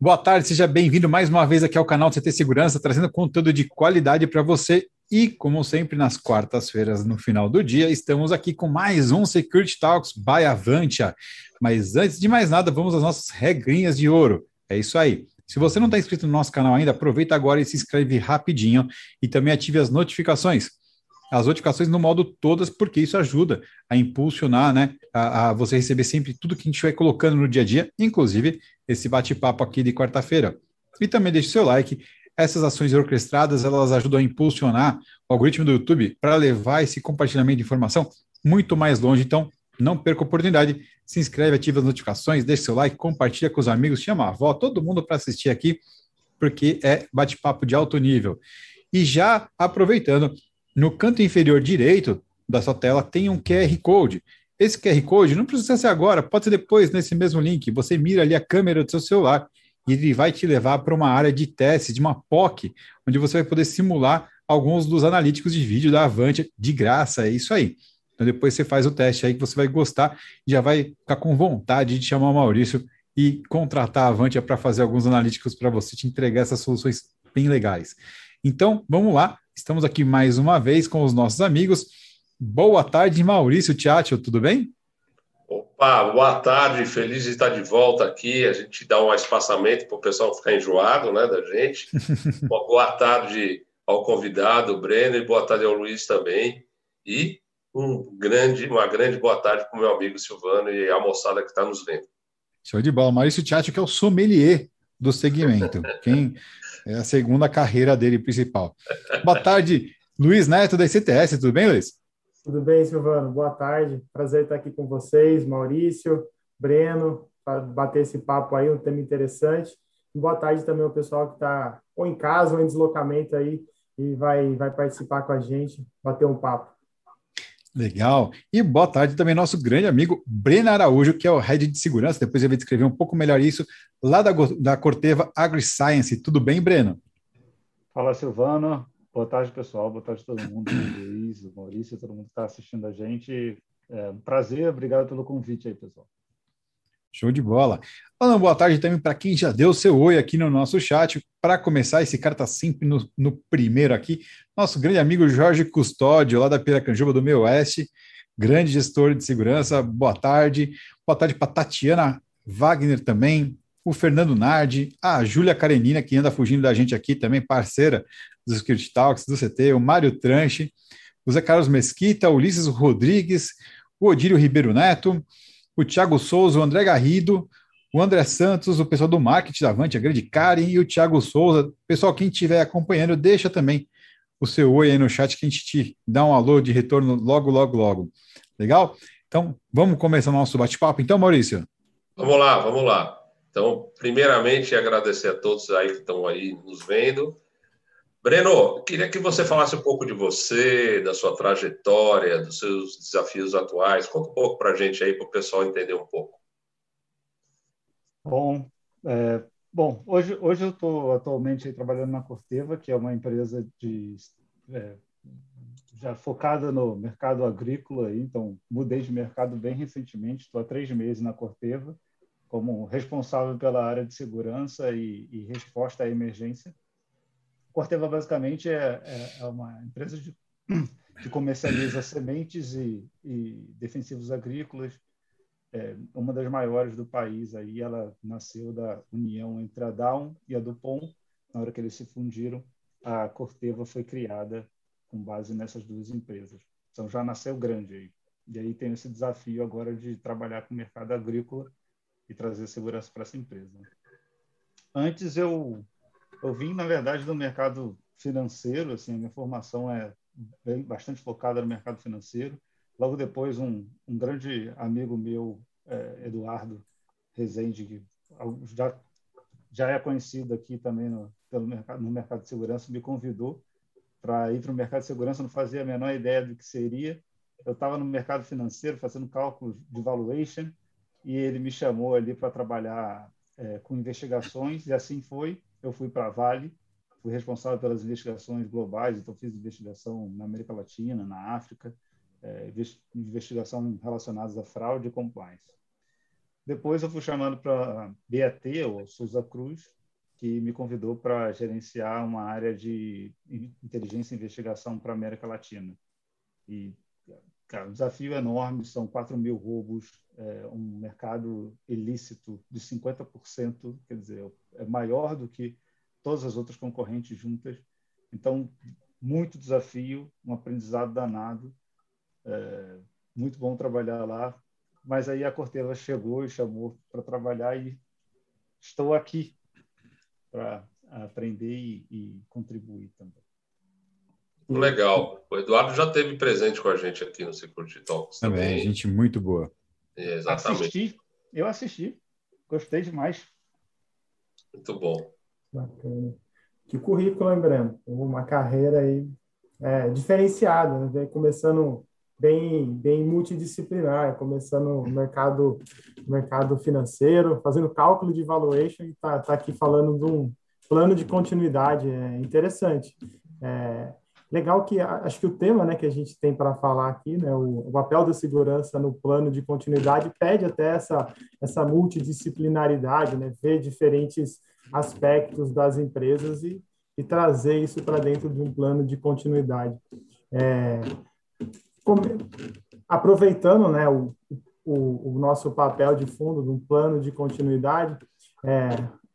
Boa tarde, seja bem-vindo mais uma vez aqui ao canal CT Segurança, trazendo conteúdo de qualidade para você. E, como sempre, nas quartas-feiras, no final do dia, estamos aqui com mais um Security Talks by Avantia. Mas antes de mais nada, vamos às nossas regrinhas de ouro. É isso aí. Se você não está inscrito no nosso canal ainda, aproveita agora e se inscreve rapidinho e também ative as notificações as notificações no modo todas, porque isso ajuda a impulsionar, né? A, a, você receber sempre tudo que a gente vai colocando no dia a dia, inclusive esse bate-papo aqui de quarta-feira. E também deixe seu like. Essas ações orquestradas, elas ajudam a impulsionar o algoritmo do YouTube para levar esse compartilhamento de informação muito mais longe. Então, não perca a oportunidade. Se inscreve, ativa as notificações, deixe seu like, compartilha com os amigos, chama a avó, todo mundo para assistir aqui, porque é bate-papo de alto nível. E já aproveitando, no canto inferior direito da sua tela tem um QR Code. Esse QR Code não precisa ser agora, pode ser depois nesse mesmo link. Você mira ali a câmera do seu celular e ele vai te levar para uma área de teste, de uma POC, onde você vai poder simular alguns dos analíticos de vídeo da Avante de graça. É isso aí. Então depois você faz o teste aí que você vai gostar e já vai ficar com vontade de chamar o Maurício e contratar a Avante para fazer alguns analíticos para você te entregar essas soluções bem legais. Então, vamos lá. Estamos aqui mais uma vez com os nossos amigos. Boa tarde, Maurício Tiatio, tudo bem? Opa, boa tarde, feliz de estar de volta aqui. A gente dá um espaçamento para o pessoal ficar enjoado né, da gente. boa tarde ao convidado, Breno, e boa tarde ao Luiz também. E um grande, uma grande boa tarde para o meu amigo Silvano e a moçada que está nos vendo. Show de bola. Maurício Tiatio, que é o sommelier do segmento. Quem é a segunda carreira dele principal. Boa tarde, Luiz Neto da ICTS. Tudo bem, Luiz? Tudo bem, Silvano. Boa tarde. Prazer estar aqui com vocês, Maurício, Breno, para bater esse papo aí, um tema interessante. Boa tarde também ao pessoal que está ou em casa ou em deslocamento aí e vai, vai participar com a gente, bater um papo. Legal. E boa tarde também nosso grande amigo Breno Araújo, que é o head de segurança. Depois eu vou descrever um pouco melhor isso, lá da, da Corteva AgriScience. Tudo bem, Breno? Fala, Silvano. Boa tarde, pessoal. Boa tarde a todo mundo. O Luiz, o Maurício, todo mundo que está assistindo a gente. É um prazer. Obrigado pelo convite aí, pessoal. Show de bola. Falando boa tarde também para quem já deu seu oi aqui no nosso chat. Para começar, esse cara está sempre no, no, primeiro aqui. Nosso grande amigo Jorge Custódio, lá da Piracanjuba do Meio Oeste, grande gestor de segurança. Boa tarde. Boa tarde para Tatiana Wagner também, o Fernando Nardi, a Júlia Karenina, que anda fugindo da gente aqui também, parceira dos Security Talks, do CT, o Mário Tranche, o Zé Carlos Mesquita, Ulisses Rodrigues, o Odílio Ribeiro Neto, o Thiago Souza, o André Garrido, o André Santos, o pessoal do marketing da Avante, a grande Karen e o Thiago Souza. Pessoal, quem estiver acompanhando, deixa também o seu oi aí no chat que a gente te dá um alô de retorno logo, logo, logo. Legal? Então, vamos começar o nosso bate-papo. Então, Maurício. Vamos lá, vamos lá. Então, primeiramente, agradecer a todos aí que estão aí nos vendo. Breno, queria que você falasse um pouco de você, da sua trajetória, dos seus desafios atuais. Conta um pouco para a gente aí, para o pessoal entender um pouco. Bom, é, bom hoje, hoje eu estou atualmente trabalhando na Corteva, que é uma empresa de, é, já focada no mercado agrícola, então mudei de mercado bem recentemente, estou há três meses na Corteva, como responsável pela área de segurança e, e resposta à emergência. Corteva basicamente é, é, é uma empresa de, que comercializa sementes e, e defensivos agrícolas, é uma das maiores do país. Aí ela nasceu da união entre a Down e a Dupont. Na hora que eles se fundiram, a Corteva foi criada com base nessas duas empresas. Então já nasceu grande aí. E aí tem esse desafio agora de trabalhar com o mercado agrícola e trazer segurança para essa empresa. Antes eu eu vim, na verdade, do mercado financeiro, assim, minha formação é bem, bastante focada no mercado financeiro. Logo depois, um, um grande amigo meu, é, Eduardo Rezende, que já, já é conhecido aqui também no, pelo mercado, no mercado de segurança, me convidou para ir para o mercado de segurança, não fazia a menor ideia do que seria. Eu estava no mercado financeiro fazendo cálculos de valuation e ele me chamou ali para trabalhar é, com investigações e assim foi eu fui para a Vale, fui responsável pelas investigações globais, então fiz investigação na América Latina, na África, é, investigação relacionadas a fraude e compliance. Depois eu fui chamado para BAT, ou Souza Cruz, que me convidou para gerenciar uma área de inteligência e investigação para a América Latina. E, cara, um desafio enorme, são 4 mil roubos, é, um mercado ilícito de 50%, quer dizer, é maior do que todas as outras concorrentes juntas. Então, muito desafio, um aprendizado danado. É, muito bom trabalhar lá. Mas aí a Corteva chegou e chamou para trabalhar e estou aqui para aprender e, e, contribuir também. Legal. O Eduardo já teve presente com a gente aqui no Security Talks. Também, também. gente muito boa. É, exatamente. Assisti, eu assisti. Gostei demais. Muito bom. Bacana. Que currículo, hein, Breno? Uma carreira aí é, diferenciada, né? começando bem, bem multidisciplinar, começando no mercado, mercado financeiro, fazendo cálculo de valuation e está tá aqui falando de um plano de continuidade. É interessante. É, legal que acho que o tema né, que a gente tem para falar aqui, né, o, o, papel da segurança no plano de continuidade, pede até essa, essa multidisciplinaridade, né, ver diferentes aspectos das empresas e, e trazer isso para dentro de um plano de continuidade. É, aproveitando né, o, o, o, nosso papel de fundo de um plano de continuidade, é,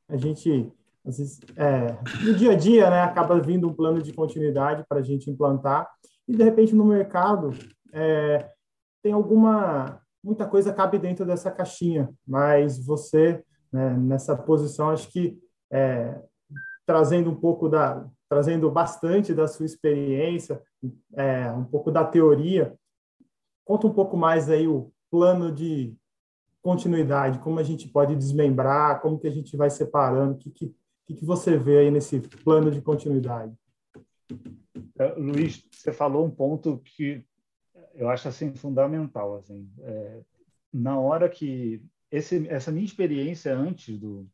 a gente, às vezes, é, no dia a dia, né, acaba vindo um plano de continuidade para a gente implantar, e de repente no mercado é, tem alguma. Muita coisa cabe dentro dessa caixinha, mas você, né, nessa posição, acho que é, trazendo um pouco da, trazendo bastante da sua experiência, é, um pouco da teoria. Conta um pouco mais aí o plano de continuidade, como a gente pode desmembrar, como que a gente vai separando, o que, que, que você vê aí nesse plano de continuidade? É, Luiz, você falou um ponto que eu acho assim fundamental, assim, é, na hora que esse, essa minha experiência antes do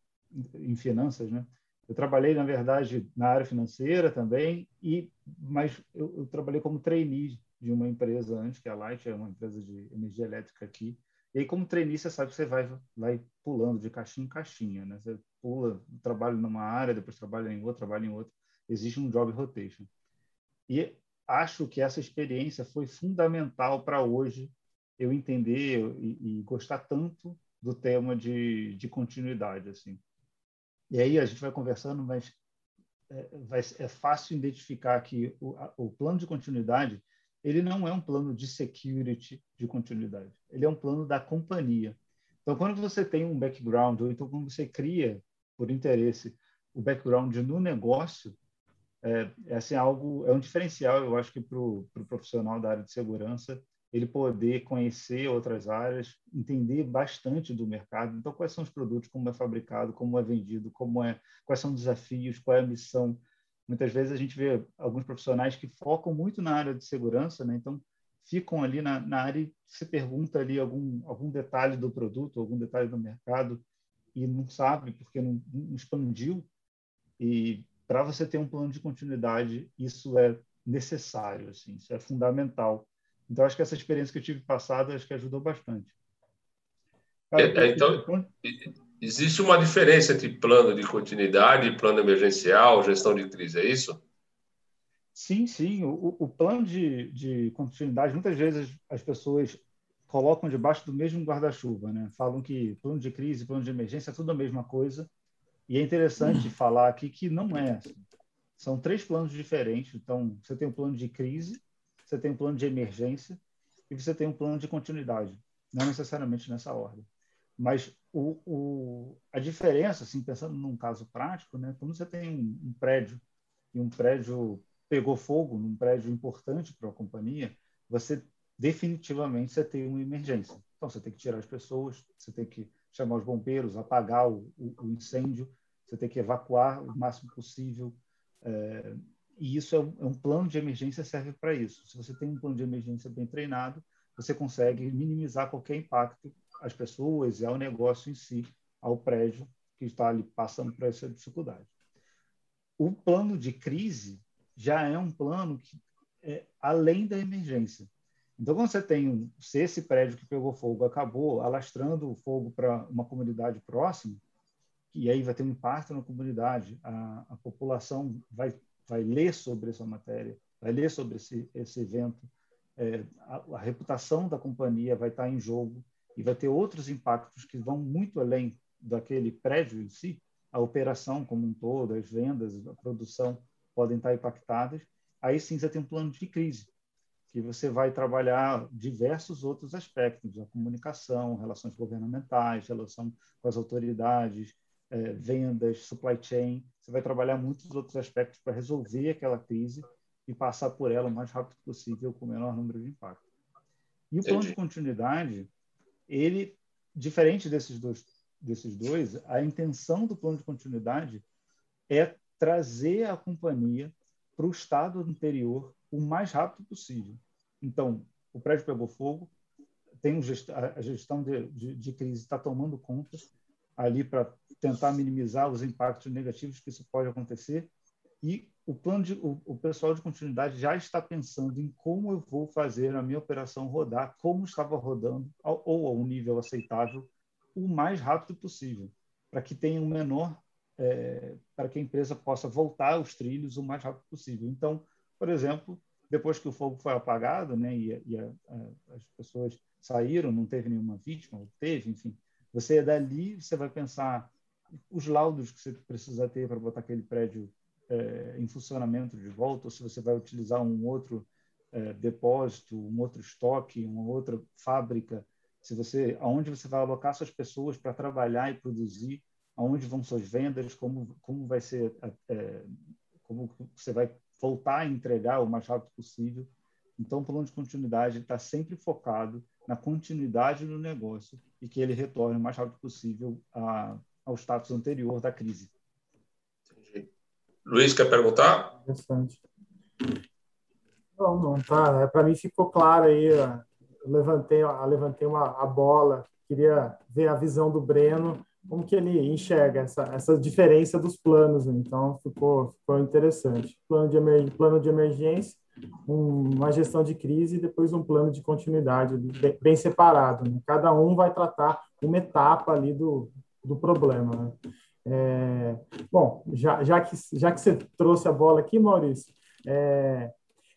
em finanças, né? Eu trabalhei, na verdade, na área financeira também, e mas eu, eu, trabalhei como trainee de uma empresa antes, que é a Light, é uma empresa de energia elétrica aqui. E aí, como você sabe que você vai, vai pulando de caixinha em caixinha, né? Você pula, trabalha numa área, depois trabalha em outra, trabalha em outra. Existe um job rotation. E acho que essa experiência foi fundamental para hoje eu entender e, e, gostar tanto do tema de, de continuidade, assim. E aí a gente vai conversando, mas é, vai, é fácil identificar que o, a, o plano de continuidade ele não é um plano de security de continuidade. Ele é um plano da companhia. Então, quando você tem um background, ou então quando você cria, por interesse, o background no negócio, é, é assim, algo, é um diferencial, eu acho que para o pro profissional da área de segurança, ele poder conhecer outras áreas, entender bastante do mercado. Então, quais são os produtos, como é fabricado, como é vendido, como é, quais são os desafios, qual é a missão. Muitas vezes a gente vê alguns profissionais que focam muito na área de segurança, né? Então, ficam ali na, na área e se pergunta ali algum algum detalhe do produto, algum detalhe do mercado e não sabe porque não, não expandiu. E para você ter um plano de continuidade, isso é necessário, assim, isso é fundamental então, acho que essa experiência que eu tive passada, acho que ajudou bastante. Cara, é, então, existe uma diferença entre plano de continuidade, plano emergencial, gestão de crise, é isso? Sim, sim. O, o plano de, de continuidade, muitas vezes as pessoas colocam debaixo do mesmo guarda-chuva, né? Falam que plano de crise, plano de emergência é tudo a mesma coisa. E é interessante uhum. falar aqui que não é. Assim. São três planos diferentes. Então, você tem o plano de crise, você tem um plano de emergência e você tem um plano de continuidade, não necessariamente nessa ordem. Mas o, o, a diferença, assim, pensando num caso prático, né, quando você tem um, um prédio e um prédio pegou fogo, num prédio importante para a companhia, você definitivamente você tem uma emergência. Então você tem que tirar as pessoas, você tem que chamar os bombeiros, apagar o, o, incêndio, você tem que evacuar o máximo possível. É, e isso é um, é um plano de emergência serve para isso. Se você tem um plano de emergência bem treinado, você consegue minimizar qualquer impacto às pessoas ao negócio em si, ao prédio que está ali passando por essa dificuldade. O plano de crise já é um plano que é além da emergência. Então, quando você tem, um, se esse prédio que pegou fogo acabou alastrando o fogo para uma comunidade próxima, e aí vai ter um impacto na comunidade, a, a população vai, vai ler sobre essa matéria, vai ler sobre esse, esse evento, é, a, a, reputação da companhia vai estar em jogo e vai ter outros impactos que vão muito além daquele prédio em si, a operação como um todo, as vendas, a produção podem estar impactadas. Aí sim você tem um plano de crise, que você vai trabalhar diversos outros aspectos, a comunicação, relações governamentais, relação com as autoridades, é, vendas, supply chain. Você vai trabalhar muitos outros aspectos para resolver aquela crise e passar por ela o mais rápido possível com o menor número de impactos. E o plano de continuidade, ele, diferente desses dois, desses dois, a intenção do plano de continuidade é trazer a companhia para o estado anterior o mais rápido possível. Então, o prédio pegou fogo, tem um gest a gestão de, de, de crise está tomando conta ali para tentar minimizar os impactos negativos que isso pode acontecer e o plano de, o, o, pessoal de continuidade já está pensando em como eu vou fazer a minha operação rodar como estava rodando ao, ou a um nível aceitável o mais rápido possível para que tenha um menor é, para que a empresa possa voltar aos trilhos o mais rápido possível. Então por exemplo depois que o fogo foi apagado né e, e a, a, as pessoas saíram não teve nenhuma vítima teve enfim você dali você vai pensar os laudos que você precisa ter para botar aquele prédio é, em funcionamento de volta, ou se você vai utilizar um outro é, depósito, um outro estoque, uma outra fábrica, se você, aonde você vai alocar suas pessoas para trabalhar e produzir, aonde vão suas vendas, como como vai ser, é, como você vai voltar a entregar o mais rápido possível. Então, o plano de continuidade está sempre focado na continuidade do negócio e que ele retorne o mais rápido possível a, ao status anterior da crise. Luiz, quer perguntar? Interessante. Não, não, tá. É, Para mim ficou claro aí. Eu levantei, eu levantei uma, a bola, queria ver a visão do Breno, como que ele enxerga essa, essa diferença dos planos. Né? Então, ficou, ficou interessante. Plano de, emer, plano de emergência, um, uma gestão de crise e depois um plano de continuidade bem, bem separado. Né? Cada um vai tratar uma etapa ali do, do problema. Né? É, bom, já, já, que, já que você trouxe a bola aqui, Maurício, é,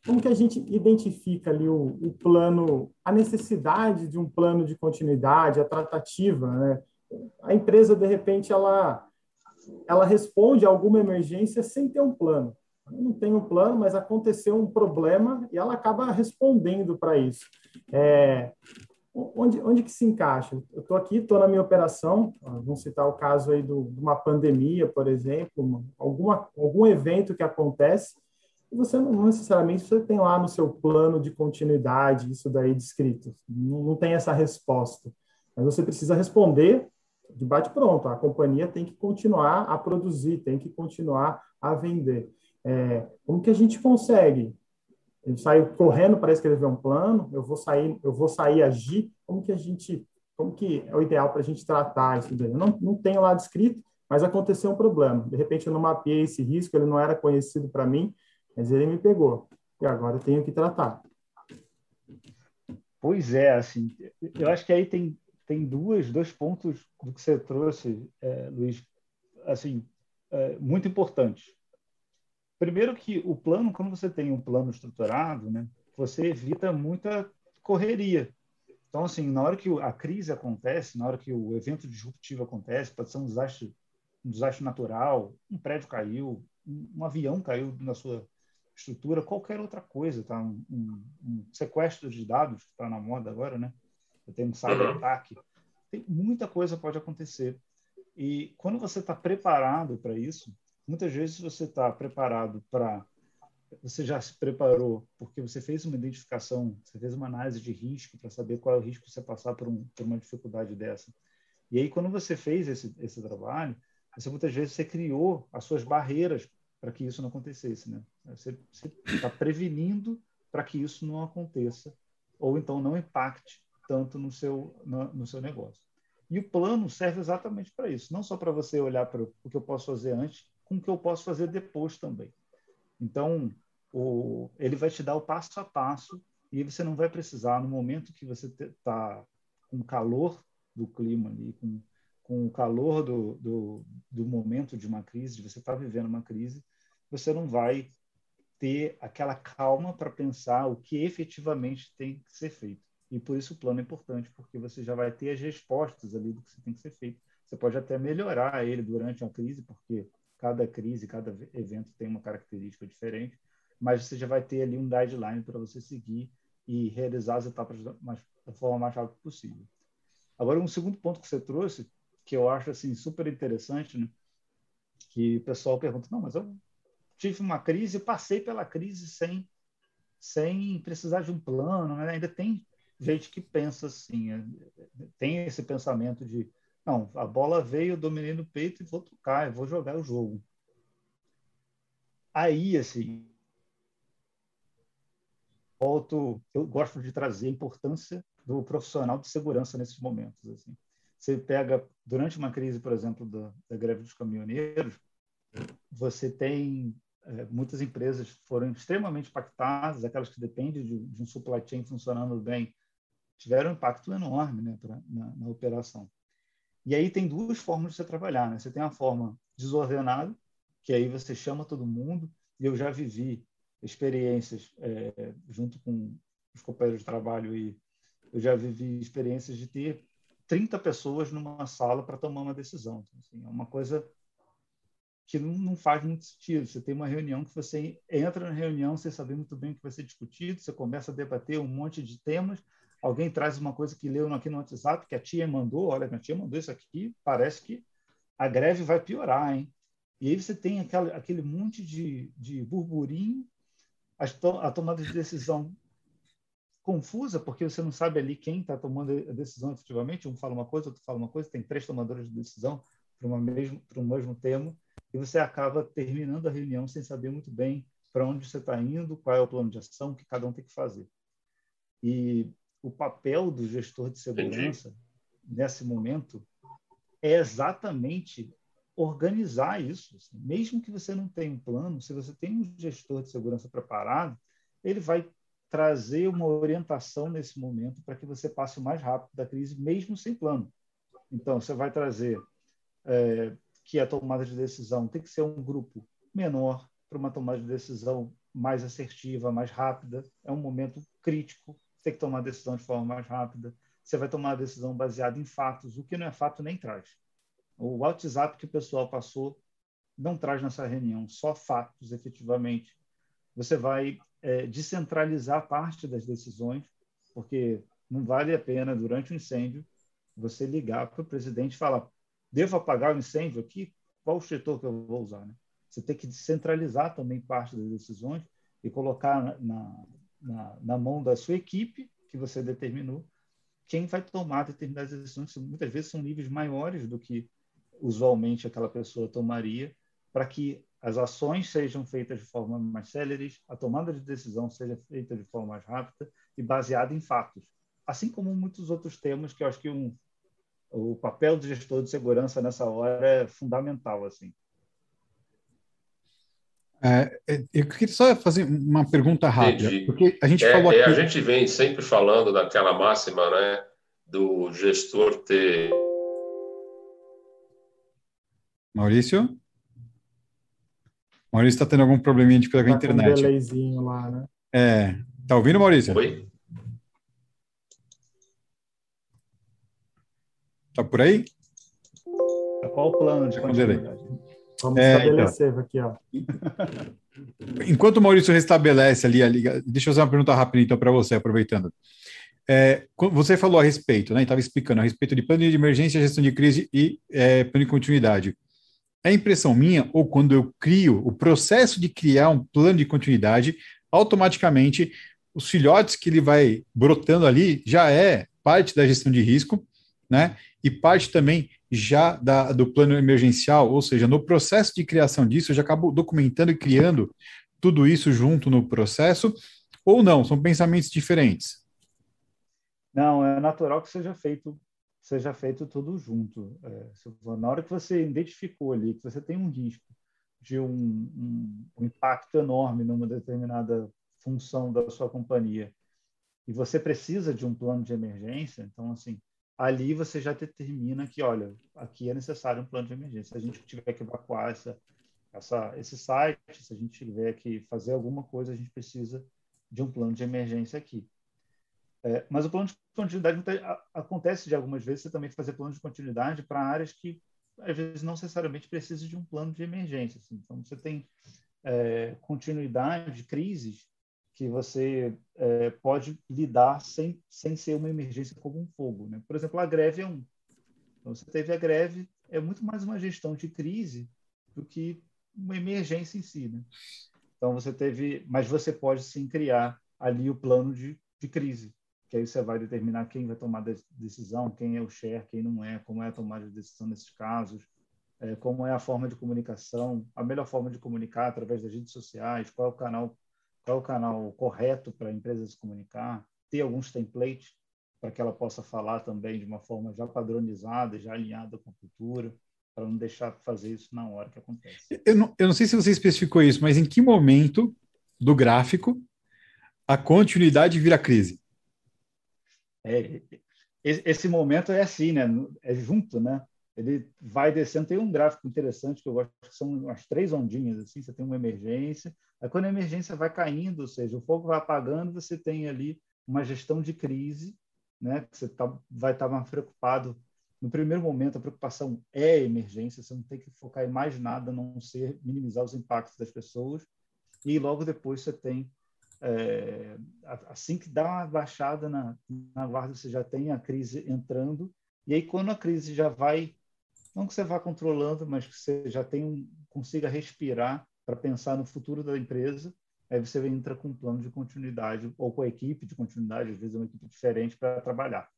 como que a gente identifica ali o, o, plano, a necessidade de um plano de continuidade, a tratativa, né? A empresa, de repente, ela, ela responde a alguma emergência sem ter um plano. Não tem um plano, mas aconteceu um problema e ela acaba respondendo para isso. É, onde, onde que se encaixa? Eu estou aqui, estou na minha operação, vamos citar o caso aí do, de uma pandemia, por exemplo, uma, alguma, algum evento que acontece, e você não necessariamente você tem lá no seu plano de continuidade isso daí descrito, não, não tem essa resposta, mas você precisa responder de bate pronto, a companhia tem que continuar a produzir, tem que continuar a vender. É, como que a gente consegue ele saiu correndo para escrever um plano, eu vou sair, eu vou sair agir, como que a gente, como que é o ideal para a gente tratar isso daí? Eu não, não tenho lá descrito, mas aconteceu um problema. De repente eu não mapeei esse risco, ele não era conhecido para mim, mas ele me pegou. E agora eu tenho que tratar. Pois é, assim, eu acho que aí tem, tem duas, dois pontos do que você trouxe, é, Luiz, assim, é, muito importantes. Primeiro que o plano, quando você tem um plano estruturado, né, você evita muita correria. Então, assim, na hora que a crise acontece, na hora que o evento disruptivo acontece, pode ser um desastre, um desastre natural, um prédio caiu, um, avião caiu na sua estrutura, qualquer outra coisa, tá? Um, um, um sequestro de dados que está na moda agora, né? Tem um cyber-ataque. Tem muita coisa pode acontecer. E quando você está preparado para isso, Muitas vezes você está preparado para. Você já se preparou porque você fez uma identificação, você fez uma análise de risco para saber qual é o risco de você passar por, um, por uma dificuldade dessa. E aí, quando você fez esse, esse trabalho, você muitas vezes você criou as suas barreiras para que isso não acontecesse. Né? Você está prevenindo para que isso não aconteça, ou então não impacte tanto no seu, no, no seu negócio. E o plano serve exatamente para isso, não só para você olhar para o que eu posso fazer antes, com o que eu posso fazer depois também. Então, o, ele vai te dar o passo a passo E você não vai precisar, no momento que você está com o calor do clima ali, com, com o calor do, do, do momento de uma crise, de você estar tá vivendo uma crise, você não vai ter aquela calma para pensar o que efetivamente tem que ser feito. E por isso o plano é importante, porque você já vai ter as respostas ali do que tem que ser feito. Você pode até melhorar ele durante uma crise, porque cada crise, cada evento tem uma característica diferente, mas você já vai ter ali um guideline para você seguir e realizar as etapas da, da forma mais rápida possível. Agora, um segundo ponto que você trouxe, que eu acho assim super interessante, né? que o pessoal pergunta, não, mas eu tive uma crise, passei pela crise sem sem precisar de um plano, né? ainda tem gente que pensa assim, é, tem esse pensamento de não, a bola veio, dominei no peito e vou tocar, vou jogar o jogo. Aí, assim, volto, eu gosto de trazer a importância do profissional de segurança nesses momentos. Assim. Você pega, durante uma crise, por exemplo, da, da greve dos caminhoneiros, você tem é, muitas empresas foram extremamente impactadas, aquelas que dependem de, de, um supply chain funcionando bem, tiveram um impacto enorme né, pra, na, na, operação. E aí tem duas formas de você trabalhar. Né? Você tem a forma desordenada, que aí você chama todo mundo, e eu já vivi experiências é, junto com os companheiros de trabalho e eu já vivi experiências de ter 30 pessoas numa sala para tomar uma decisão. Então, assim, é uma coisa que não, não, faz muito sentido. Você tem uma reunião que você entra na reunião sem saber muito bem o que vai ser discutido, você começa a debater um monte de temas, alguém traz uma coisa que leu aqui no WhatsApp, que a tia mandou, olha, minha tia mandou isso aqui, parece que a greve vai piorar, hein? E aí você tem aquela, aquele monte de, de burburinho, a, a tomada de decisão confusa, porque você não sabe ali quem está tomando a decisão efetivamente, um fala uma coisa, outro fala uma coisa, tem três tomadores de decisão para, uma mesmo, mesmo tema, e você acaba terminando a reunião sem saber muito bem para onde você está indo, qual é o plano de ação, o que cada um tem que fazer. E o papel do gestor de segurança Entendi. nesse momento é exatamente organizar isso. Assim. Mesmo que você não tenha um plano, se você tem um gestor de segurança preparado, ele vai trazer uma orientação nesse momento para que você passe o mais rápido da crise, mesmo sem plano. Então, você vai trazer é, que a tomada de decisão tem que ser um grupo menor para uma tomada de decisão mais assertiva, mais rápida. É um momento crítico, tem que tomar a decisão de forma mais rápida. Você vai tomar a decisão baseada em fatos, o que não é fato nem traz. O WhatsApp que o pessoal passou não traz nessa reunião só fatos, efetivamente. Você vai é, descentralizar parte das decisões, porque não vale a pena, durante o um incêndio, você ligar para o presidente e falar: devo apagar o incêndio aqui? Qual o extintor que eu vou usar? Né? Você tem que descentralizar também parte das decisões e colocar na, na, na mão da sua equipe, que você determinou, quem vai tomar determinadas decisões, muitas vezes são níveis maiores do que usualmente aquela pessoa tomaria, para que as ações sejam feitas de forma mais céleres, a tomada de decisão seja feita de forma mais rápida e baseada em fatos. Assim como muitos outros temas que eu acho que um, o papel do gestor de segurança nessa hora é fundamental. assim. É, é eu queria só fazer uma pergunta rápida, Entendi. porque a gente é, falou aqui... A gente vem sempre falando daquela máxima, né, do gestor ter... Maurício? Maurício está tendo algum probleminha de pegar tá a internet. Um delayzinho lá, né? É. Tá ouvindo, Maurício? Oi? Tá por aí? Tá qual o plano de continuidade? Vamos é, estabelecer então. aqui, ó. Enquanto o Maurício restabelece ali a liga, deixa eu fazer uma pergunta rápida então para você, aproveitando. É, você falou a respeito, né? Estava explicando a respeito de plano de emergência, gestão de crise e é, plano de continuidade. É impressão minha, ou quando eu crio o processo de criar um plano de continuidade, automaticamente os filhotes que ele vai brotando ali já é parte da gestão de risco, né? E parte também já da, do plano emergencial, ou seja, no processo de criação disso, eu já acabo documentando e criando tudo isso junto no processo, ou não, são pensamentos diferentes? Não, é natural que seja feito seja feito tudo junto. É, na hora que você identificou ali que você tem um risco de um, um, um, impacto enorme numa determinada função da sua companhia e você precisa de um plano de emergência, então, assim, ali você já determina que, olha, aqui é necessário um plano de emergência. Se a gente tiver que evacuar essa, essa, esse site, se a gente tiver que fazer alguma coisa, a gente precisa de um plano de emergência aqui. É, mas o plano de continuidade acontece de algumas vezes você também fazer plano de continuidade para áreas que às vezes não necessariamente precisam de um plano de emergência. Assim. Então você tem é, continuidade, crises que você é, pode lidar sem, sem ser uma emergência como um fogo. Né? Por exemplo, a greve é um. Então, você teve a greve, é muito mais uma gestão de crise do que uma emergência em si. Né? Então, você teve. Mas você pode sim criar ali o plano de, de crise, que aí você vai determinar quem vai tomar a decisão, quem é o share, quem não é, como é a tomada de decisão nesses casos, é, como é a forma de comunicação, a melhor forma de comunicar através das redes sociais, qual é o canal qual é o canal correto para a empresa se comunicar, ter alguns templates para que ela possa falar também de uma forma já padronizada, já alinhada com a cultura, para não deixar fazer isso na hora que acontece. Eu não, eu não sei se você especificou isso, mas em que momento do gráfico a continuidade vira crise? É, esse momento é assim, né? É junto, né? Ele vai descendo. Tem um gráfico interessante que eu gosto, que são umas três ondinhas. Assim, você tem uma emergência, Aí, quando a emergência vai caindo, ou seja, o fogo vai apagando, você tem ali uma gestão de crise, né? Que você tá, vai estar tá mais preocupado. No primeiro momento, a preocupação é a emergência, você não tem que focar em mais nada, a não ser minimizar os impactos das pessoas. E logo depois você tem, é, assim que dá uma baixada na, na guarda, você já tem a crise entrando. E aí, quando a crise já vai, não que você vá controlando, mas que você já tem um, consiga respirar, para pensar no futuro da empresa, aí você entra com um plano de continuidade ou com a equipe de continuidade, às vezes é uma equipe diferente para trabalhar.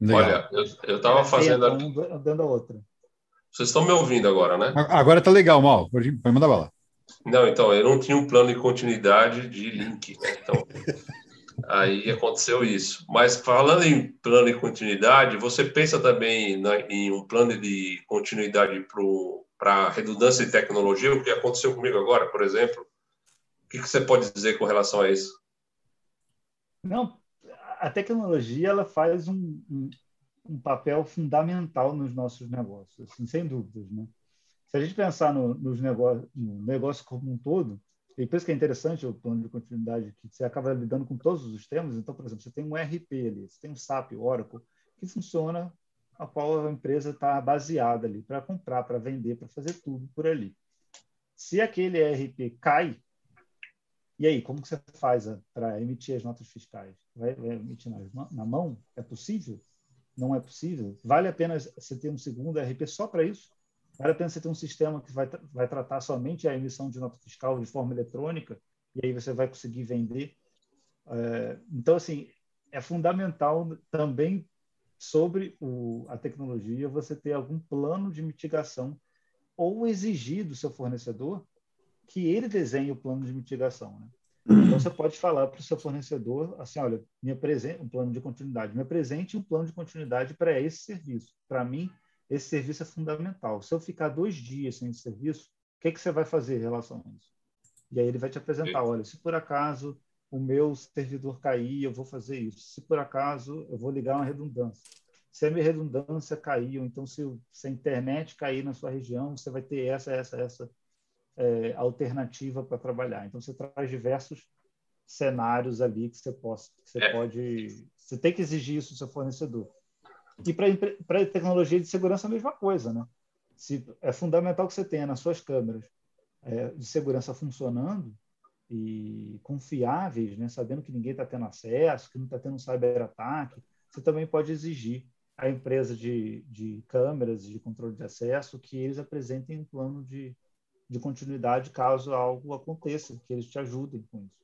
Legal. Olha, eu estava fazendo aqui... Um dando a outra. Vocês estão me ouvindo agora, né? Agora está legal, Mal. Pode mandar bala. Não, então, eu não tinha um plano de continuidade de link. Né? Então, aí aconteceu isso. Mas falando em plano de continuidade, você pensa também na, em um plano de continuidade para redundância de tecnologia, o que aconteceu comigo agora, por exemplo. O que, que você pode dizer com relação a isso? Não, a tecnologia ela faz um, um, um papel fundamental nos nossos negócios, assim, sem dúvidas, né? Se a gente pensar no, nos negócios, no negócio como um todo, e por isso que é interessante o plano de continuidade, que você acaba lidando com todos os temas. Então, por exemplo, você tem um RP ali, você tem um SAP, Oracle, que funciona a qual a empresa está baseada ali para comprar, para vender, para fazer tudo por ali. Se aquele ERP cai, e aí, como que você faz para emitir as notas fiscais? Vai, vai emitir na, na, mão? É possível? Não é possível? Vale a pena você ter um segundo ERP só para isso? Vale a pena você ter um sistema que vai, vai tratar somente a emissão de nota fiscal de forma eletrônica? E aí você vai conseguir vender? É, então, assim, é fundamental também sobre o, a tecnologia, você ter algum plano de mitigação ou exigir do seu fornecedor que ele desenhe o plano de mitigação. Né? Então, você pode falar para o seu fornecedor assim, olha, me apresente um plano de continuidade, me apresente um plano de continuidade para esse serviço. Para mim, esse serviço é fundamental. Se eu ficar dois dias sem esse serviço, o que, que você vai fazer em relação a isso? E aí ele vai te apresentar, olha, se por acaso o meu servidor cair, eu vou fazer isso. Se por acaso, eu vou ligar uma redundância. Se a minha redundância cair, ou então se, se a internet cair na sua região, você vai ter essa, essa, essa é, alternativa para trabalhar. Então, você traz diversos cenários ali que você, possa, que você é. pode... Você tem que exigir isso do seu fornecedor. E para tecnologia de segurança, a mesma coisa, né? Se, é fundamental que você tenha nas suas câmeras é, de segurança funcionando, e confiáveis, né, sabendo que ninguém está tendo acesso, que não está tendo um cyberataque, você também pode exigir à empresa de, de câmeras de controle de acesso que eles apresentem um plano de, de continuidade caso algo aconteça, que eles te ajudem com isso.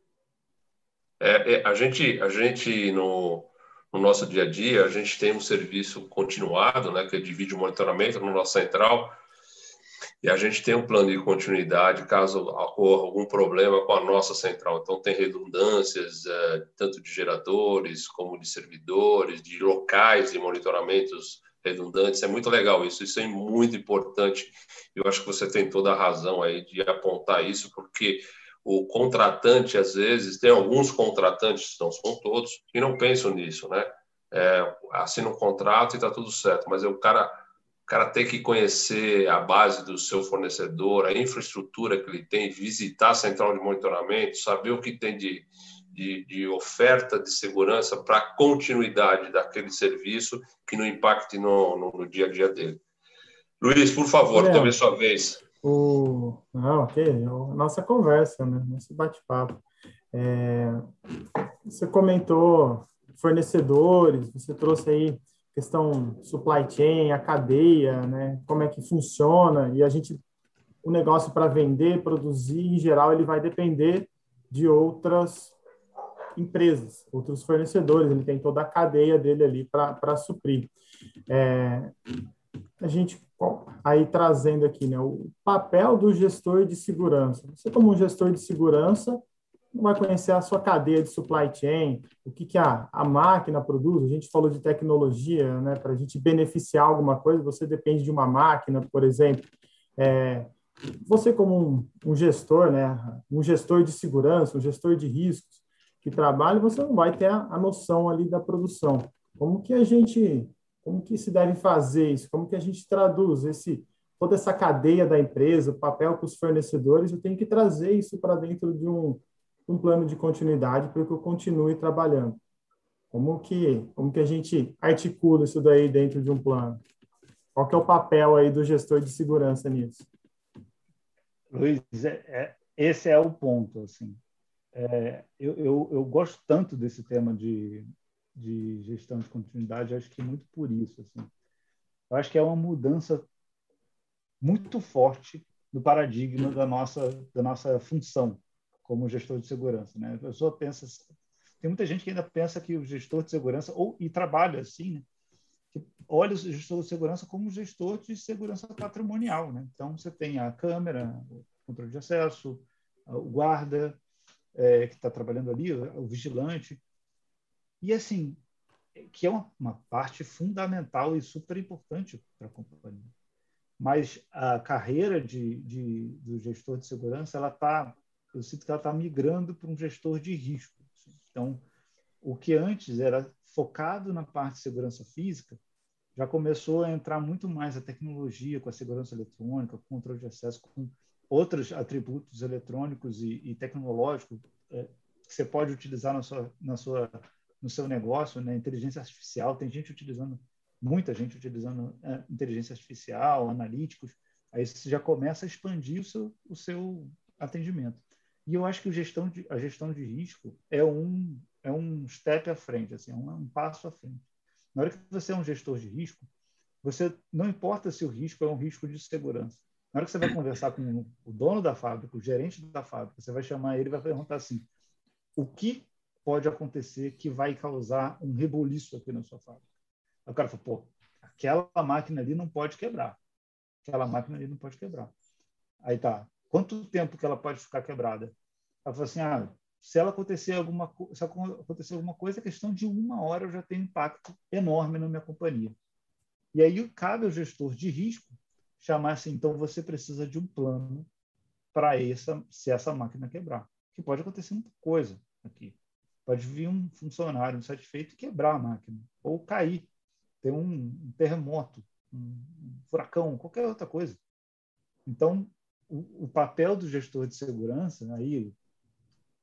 É, é, a gente, a gente no, no, nosso dia a dia, a gente tem um serviço continuado, né, que é de vídeo monitoramento no nosso central, e a gente tem um plano de continuidade caso ocorra algum problema com a nossa central. Então, tem redundâncias, é, tanto de geradores como de servidores, de locais de monitoramentos redundantes. É muito legal isso, isso é muito importante. Eu acho que você tem toda a razão aí de apontar isso, porque o contratante, às vezes, tem alguns contratantes, não são todos, que não pensam nisso, né? É, assina um contrato e está tudo certo, mas é o cara, o cara tem que conhecer a base do seu fornecedor, a infraestrutura que ele tem, visitar a central de monitoramento, saber o que tem de, de, de oferta de segurança para a continuidade daquele serviço que não impacte no, no, no, dia a dia dele. Luiz, por favor, é, talvez sua vez. O... Não, ok, é nossa conversa, né? nosso bate-papo. É... Você comentou fornecedores, você trouxe aí questão supply chain, a cadeia, né? Como é que funciona e a gente o negócio para vender, produzir, em geral, ele vai depender de outras empresas, outros fornecedores, ele tem toda a cadeia dele ali para suprir. É, a gente aí trazendo aqui né, o papel do gestor de segurança. Você, como um gestor de segurança, vai conhecer a sua cadeia de supply chain, o que, que a, a máquina produz. A gente falou de tecnologia, né, para a gente beneficiar alguma coisa, você depende de uma máquina, por exemplo. É, você, como um, um gestor, né, um gestor de segurança, um gestor de riscos, que trabalha, você não vai ter a, a noção ali da produção. Como que a gente, como que se deve fazer isso? Como que a gente traduz esse toda essa cadeia da empresa, o papel com os fornecedores, eu tenho que trazer isso para dentro de um, um plano de continuidade para que eu continue trabalhando. Como que, como que a gente articula isso daí dentro de um plano? Qual que é o papel aí do gestor de segurança nisso? Luiz, é, é, esse é o ponto. Assim é, eu, eu, eu, gosto tanto desse tema de, de gestão de continuidade, acho que muito por isso. Assim. Eu acho que é uma mudança muito forte do paradigma da nossa, da nossa função como gestor de segurança. Né? A pessoa pensa. Tem muita gente que ainda pensa que o gestor de segurança, ou e trabalha assim, né? que olha o gestor de segurança como gestor de segurança patrimonial. Né? Então, você tem a câmera, o controle de acesso, o guarda, é, que está trabalhando ali, o vigilante. E, assim, que é uma, uma parte fundamental e super importante para a companhia. Mas a carreira de, de, do gestor de segurança, ela está, eu sinto que ela está migrando para um gestor de risco. Assim. Então, o que antes era focado na parte de segurança física, já começou a entrar muito mais a tecnologia com a segurança eletrônica, com controle de acesso, com outros atributos eletrônicos e, e tecnológicos é, que você pode utilizar na sua, na sua, no seu negócio, né? Inteligência artificial, tem gente utilizando, muita gente utilizando é, inteligência artificial, analíticos. Aí você já começa a expandir o seu, o seu atendimento. E eu acho que gestão de, a gestão de risco é um, é um step à frente, assim, é um, um passo à frente. Na hora que você é um gestor de risco, você não importa se o risco é um risco de segurança. Na hora que você vai conversar com o dono da fábrica, o gerente da fábrica, você vai chamar ele e vai perguntar assim: o que pode acontecer que vai causar um reboliço aqui na sua fábrica? Aí o cara fala: pô, aquela máquina ali não pode quebrar. Aquela máquina ali não pode quebrar. Aí tá. Quanto tempo que ela pode ficar quebrada? Ela fala assim: ah, se ela acontecer alguma, se acontecer alguma coisa, questão de uma hora eu já tenho impacto enorme na minha companhia. E aí cabe ao gestor de risco chamar assim, então você precisa de um plano para essa se essa máquina quebrar. Que pode acontecer muita coisa aqui. Pode vir um funcionário insatisfeito e quebrar a máquina ou cair, ter um, terremoto, um, furacão, qualquer outra coisa. Então, o, o papel do gestor de segurança aí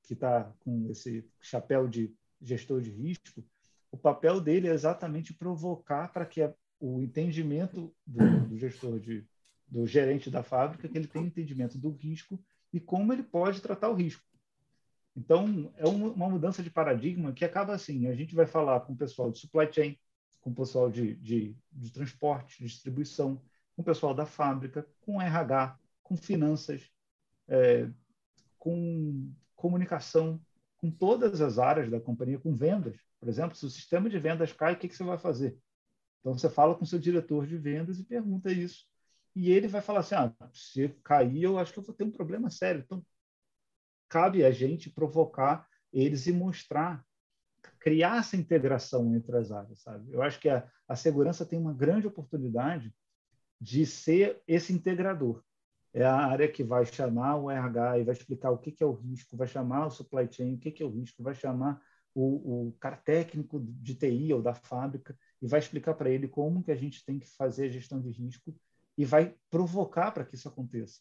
que está com esse chapéu de gestor de risco, o papel dele é exatamente provocar para que a, o entendimento do, do, gestor de do gerente da fábrica que ele tem entendimento do risco e como ele pode tratar o risco. Então é uma mudança de paradigma que acaba assim. A gente vai falar com o pessoal de supply chain, com o pessoal de, de, de transporte, distribuição, com o pessoal da fábrica, com RH, com finanças, é, com comunicação, com todas as áreas da companhia, com vendas. Por exemplo, se o sistema de vendas cai, o que, que você vai fazer? Então, você fala com seu diretor de vendas e pergunta isso. E ele vai falar assim: ah, se cair, eu acho que eu vou ter um problema sério. Então, cabe a gente provocar eles e mostrar, criar essa integração entre as áreas, sabe? Eu acho que a, a segurança tem uma grande oportunidade de ser esse integrador é a área que vai chamar o RH e vai explicar o que, que é o risco, vai chamar o supply chain, o que, que é o risco, vai chamar o, o cara técnico de TI ou da fábrica e vai explicar para ele como que a gente tem que fazer a gestão de risco e vai provocar para que isso aconteça.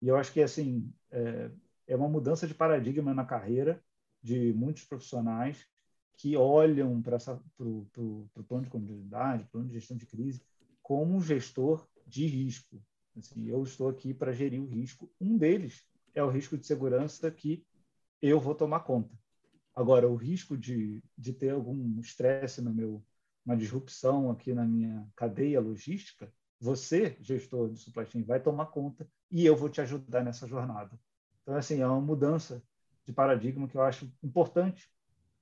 E eu acho que assim é, é uma mudança de paradigma na carreira de muitos profissionais que olham para o plano de continuidade, plano de gestão de crise, como um gestor de risco. Assim, eu estou aqui para gerir o risco. Um deles é o risco de segurança que eu vou tomar conta. Agora, o risco de, de ter algum estresse no meu, uma disrupção aqui na minha cadeia logística, você, gestor de supply chain, vai tomar conta e eu vou te ajudar nessa jornada. Então, assim, é uma mudança de paradigma que eu acho importante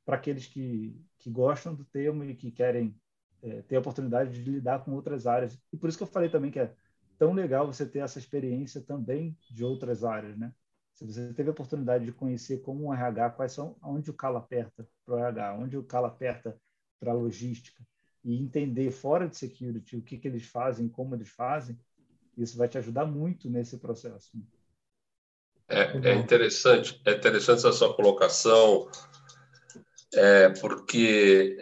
para aqueles que, que gostam do termo e que querem é, ter a oportunidade de lidar com outras áreas. E por isso que eu falei também que é tão legal você ter essa experiência também de outras áreas, né? Se você teve a oportunidade de conhecer como um RH, quais são, onde o calo aperta para o RH, onde o calo aperta para a logística, e entender fora de security o que, que eles fazem, como eles fazem, isso vai te ajudar muito nesse processo. É, é interessante, é interessante essa sua colocação, é, porque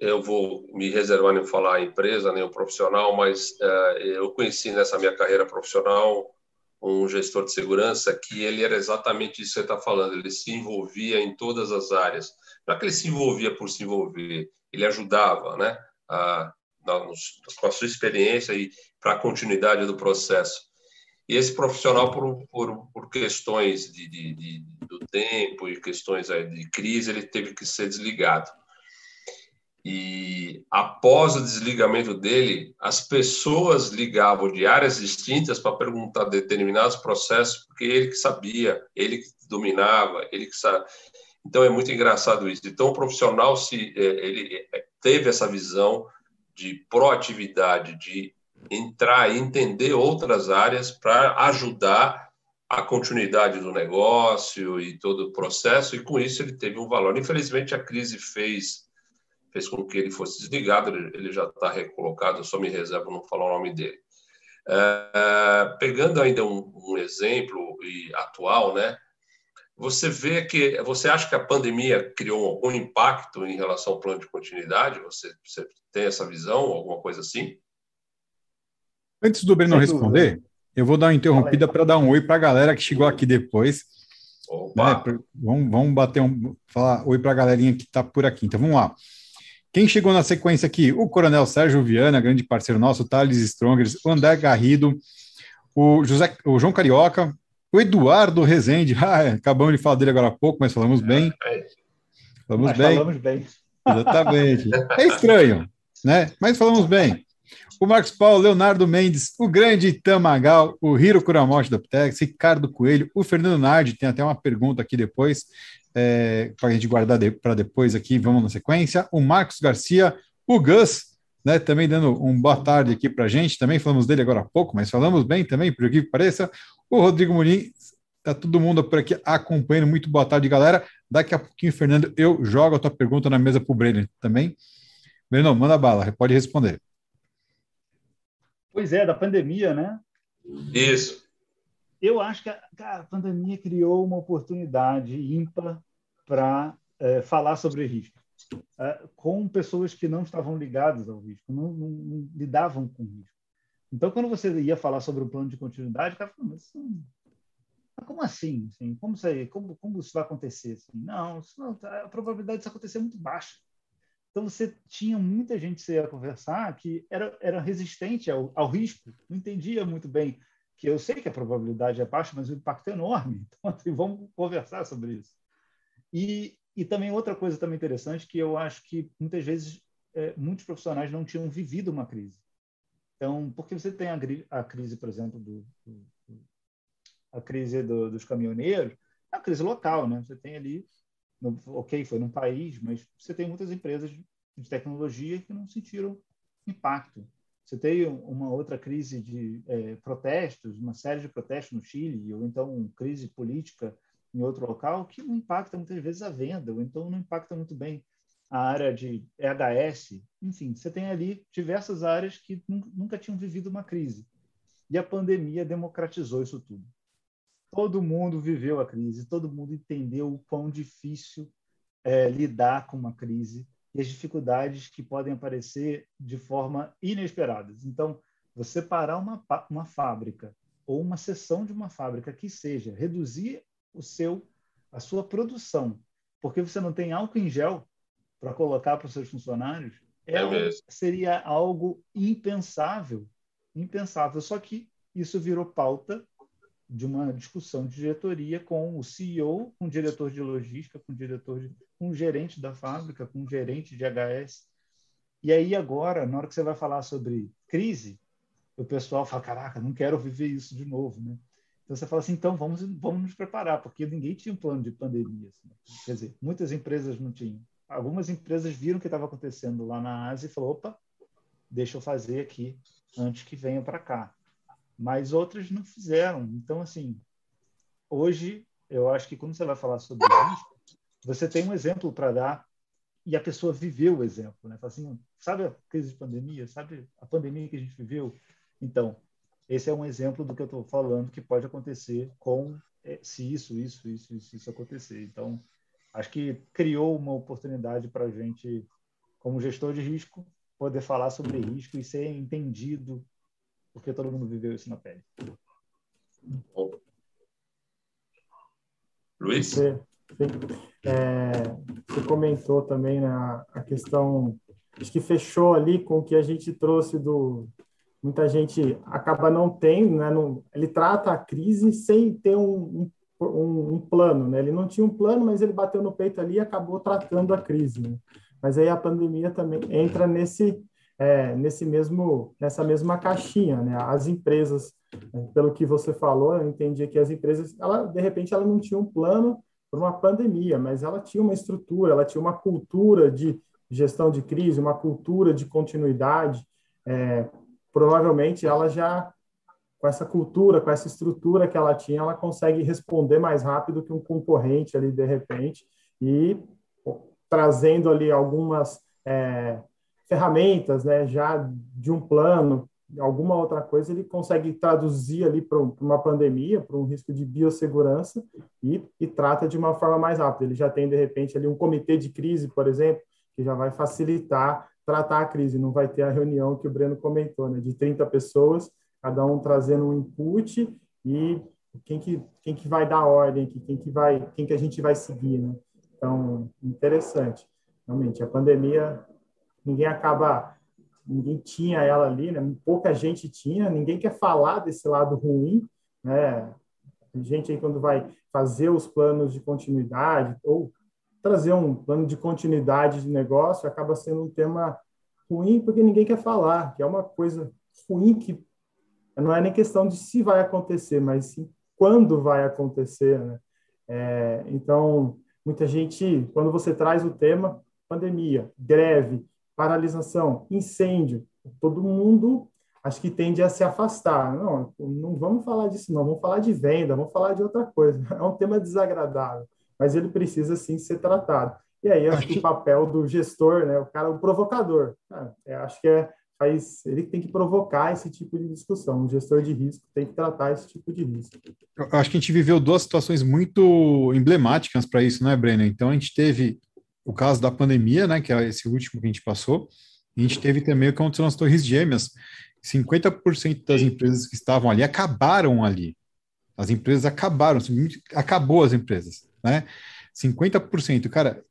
eu vou me reservar em falar a empresa, nem o profissional, mas é, eu conheci nessa minha carreira profissional um gestor de segurança que ele era exatamente isso que você está falando, ele se envolvia em todas as áreas. Não é que ele se envolvia por se envolver, ele ajudava, né? A, com a sua experiência e para a continuidade do processo. E esse profissional, por, por, por questões de, de, de, do tempo e questões de crise, ele teve que ser desligado. E após o desligamento dele, as pessoas ligavam de áreas distintas para perguntar determinados processos, porque ele que sabia, ele que dominava, ele que sabe. Então é muito engraçado isso. Então o profissional se é, ele é, teve essa visão de proatividade, de entrar e entender outras áreas para ajudar a continuidade do negócio e todo o processo, e com isso ele teve um valor. Infelizmente, a crise fez fez com que ele fosse desligado, ele já está recolocado, eu só me reservo não falar o nome dele. É, pegando ainda um, um, exemplo e atual, né? Você vê que você acha que a pandemia criou algum impacto em relação ao plano de continuidade? Você, você tem essa visão, alguma coisa assim? Antes do Breno responder, eu vou dar uma interrompida para dar um oi para a galera que chegou aqui depois. Né? Vamos, vamos bater um. falar oi para a galerinha que está por aqui. Então vamos lá. Quem chegou na sequência aqui? O Coronel Sérgio Viana, grande parceiro nosso, o Thales Strongers, o André Garrido, o, José, o João Carioca, o Eduardo Rezende. Ah, acabamos de falar dele agora há pouco, mas falamos bem. É. Falamos mas bem. Falamos bem. Exatamente. É estranho, né? Mas falamos bem o Marcos Paulo, Leonardo Mendes, o grande Tamagal, o Hiro Kuramoshi da Ptex, Ricardo Coelho, o Fernando Nardi, tem até uma pergunta aqui depois, é, para a gente guardar de, para depois aqui, vamos na sequência, o Marcos Garcia, o Gus, né, também dando um boa tarde aqui para a gente, também falamos dele agora há pouco, mas falamos bem também, por que pareça, o Rodrigo Muniz, tá todo mundo por aqui acompanhando, muito boa tarde, galera, daqui a pouquinho, Fernando, eu jogo a tua pergunta na mesa para o Brenner também, Breno, manda bala, pode responder. Pois é, da pandemia, né? Isso. Eu acho que a, cara, a pandemia criou uma oportunidade ímpar para é, falar sobre risco, é, com pessoas que não estavam ligadas ao risco, não, não, não, lidavam com risco. Então, quando você ia falar sobre o plano de continuidade, o cara falou, mas, mas como assim? assim como, isso aí, como, como isso vai acontecer? Assim, não, não, a probabilidade disso acontecer é muito baixa. Então você tinha muita gente que você ia conversar que era, era resistente ao, ao risco, não entendia muito bem que eu sei que a probabilidade é baixa, mas o impacto é enorme. Então, assim, vamos conversar sobre isso. E, e também outra coisa também interessante que eu acho que muitas vezes é, muitos profissionais não tinham vivido uma crise. Então, porque você tem a, a crise, por exemplo, do, do a crise do, dos caminhoneiros, é uma crise local, né? Você tem ali no, ok, foi num país, mas você tem muitas empresas de tecnologia que não sentiram impacto. Você tem uma outra crise de é, protestos, uma série de protestos no Chile, ou então crise política em outro local, que não impacta muitas vezes a venda, ou então não impacta muito bem a área de EHS. Enfim, você tem ali diversas áreas que nunca tinham vivido uma crise. E a pandemia democratizou isso tudo. Todo mundo viveu a crise, todo mundo entendeu o quão difícil é lidar com uma crise e as dificuldades que podem aparecer de forma inesperada. Então, você parar uma, uma fábrica ou uma seção de uma fábrica que seja, reduzir o seu a sua produção, porque você não tem álcool em gel para colocar para os seus funcionários, é, é seria algo impensável, impensável. Só que isso virou pauta de uma discussão de diretoria com o CEO, com o diretor de logística, com o diretor de, com o gerente da fábrica, com o gerente de HS. E aí agora, na hora que você vai falar sobre crise, o pessoal fala: "Caraca, não quero viver isso de novo", né? Então você fala assim: "Então vamos vamos nos preparar", porque ninguém tinha um plano de pandemia, assim. quer dizer, muitas empresas não tinham. Algumas empresas viram o que estava acontecendo lá na Ásia e falou: "Opa, deixa eu fazer aqui antes que venham para cá" mas outras não fizeram. Então, assim, hoje, eu acho que quando você vai falar sobre risco, você tem um exemplo para dar e a pessoa viveu o exemplo, né? Fala assim, sabe a crise de pandemia? Sabe a pandemia que a gente viveu? Então, esse é um exemplo do que eu estou falando que pode acontecer com é, se isso, isso, isso, isso, isso acontecer. Então, acho que criou uma oportunidade para a gente, como gestor de risco, poder falar sobre risco e ser entendido porque todo mundo viveu isso na pele. Luiz? Você, é, você comentou também na, a questão, acho que fechou ali com o que a gente trouxe do. Muita gente acaba não tendo, né? Não, ele trata a crise sem ter um, um, um, plano, né? Ele não tinha um plano, mas ele bateu no peito ali e acabou tratando a crise, né? Mas aí a pandemia também entra nesse é, nesse mesmo nessa mesma caixinha, né? As empresas, né, pelo que você falou, eu entendi que as empresas, ela de repente ela não tinha um plano para uma pandemia, mas ela tinha uma estrutura, ela tinha uma cultura de gestão de crise, uma cultura de continuidade. É, provavelmente ela já com essa cultura, com essa estrutura que ela tinha, ela consegue responder mais rápido que um concorrente ali de repente e trazendo ali algumas é, ferramentas, né, já de um plano, alguma outra coisa, ele consegue traduzir ali para uma pandemia, para um risco de biossegurança e, e trata de uma forma mais rápida. Ele já tem, de repente, ali um comitê de crise, por exemplo, que já vai facilitar tratar a crise. Não vai ter a reunião que o Breno comentou, né, de 30 pessoas, cada um trazendo um input e quem que, quem que vai dar ordem, quem que vai, quem que a gente vai seguir, né? Então, interessante. Realmente, a pandemia ninguém acaba, ninguém tinha ela ali, né? pouca gente tinha, ninguém quer falar desse lado ruim, né? A gente aí quando vai fazer os planos de continuidade ou trazer um plano de continuidade de negócio acaba sendo um tema ruim porque ninguém quer falar, que é uma coisa ruim que não é nem questão de se vai acontecer, mas sim quando vai acontecer, né? É, então, muita gente, quando você traz o tema pandemia, greve, paralisação, incêndio, todo mundo acho que tende a se afastar. Não, não vamos falar disso, não, vamos falar de venda, vamos falar de outra coisa. É um tema desagradável, mas ele precisa sim ser tratado. E aí acho que o papel do gestor, né, o cara, o provocador, é, acho que é faz, ele tem que provocar esse tipo de discussão. O gestor de risco tem que tratar esse tipo de risco. Eu acho que a gente viveu duas situações muito emblemáticas para isso, né, Brenner? Então a gente teve o caso da pandemia, né, que é esse último que a gente passou, a gente teve também o que aconteceu nas Torres Gêmeas. 50% das empresas que estavam ali acabaram ali. As empresas acabaram, acabou as empresas, né? 50%, cara,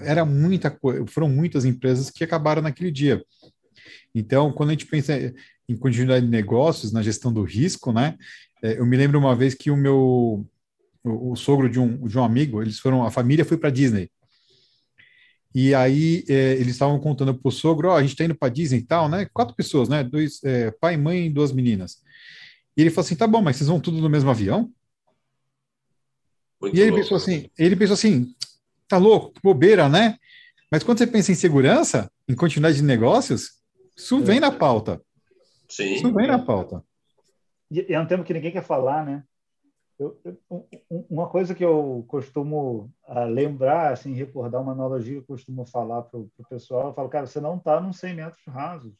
era muita coisa, foram muitas empresas que acabaram naquele dia. Então, quando a gente pensa em continuidade de negócios, na gestão do risco, né? É, eu me lembro uma vez que o meu o, o sogro de um, de um amigo, eles foram, a família foi para Disney. E aí é, eles estavam contando para o sogro, ó, oh, a gente está indo para Disney e tal, né? Quatro pessoas, né? Dois, é, pai, mãe e duas meninas. E ele falou assim, tá bom, mas vocês vão tudo no mesmo avião? Muito e ele louco. pensou assim, ele pensou assim, tá louco, que bobeira, né? Mas quando você pensa em segurança, em continuidade de negócios, isso vem na pauta. Sim. Isso vem na pauta. E é um tema que ninguém quer falar, né? Eu, uma coisa que eu costumo uh, lembrar, assim, recordar uma analogia que eu costumo falar para o pessoal, eu falo, cara, você não está nos 100 metros rasos.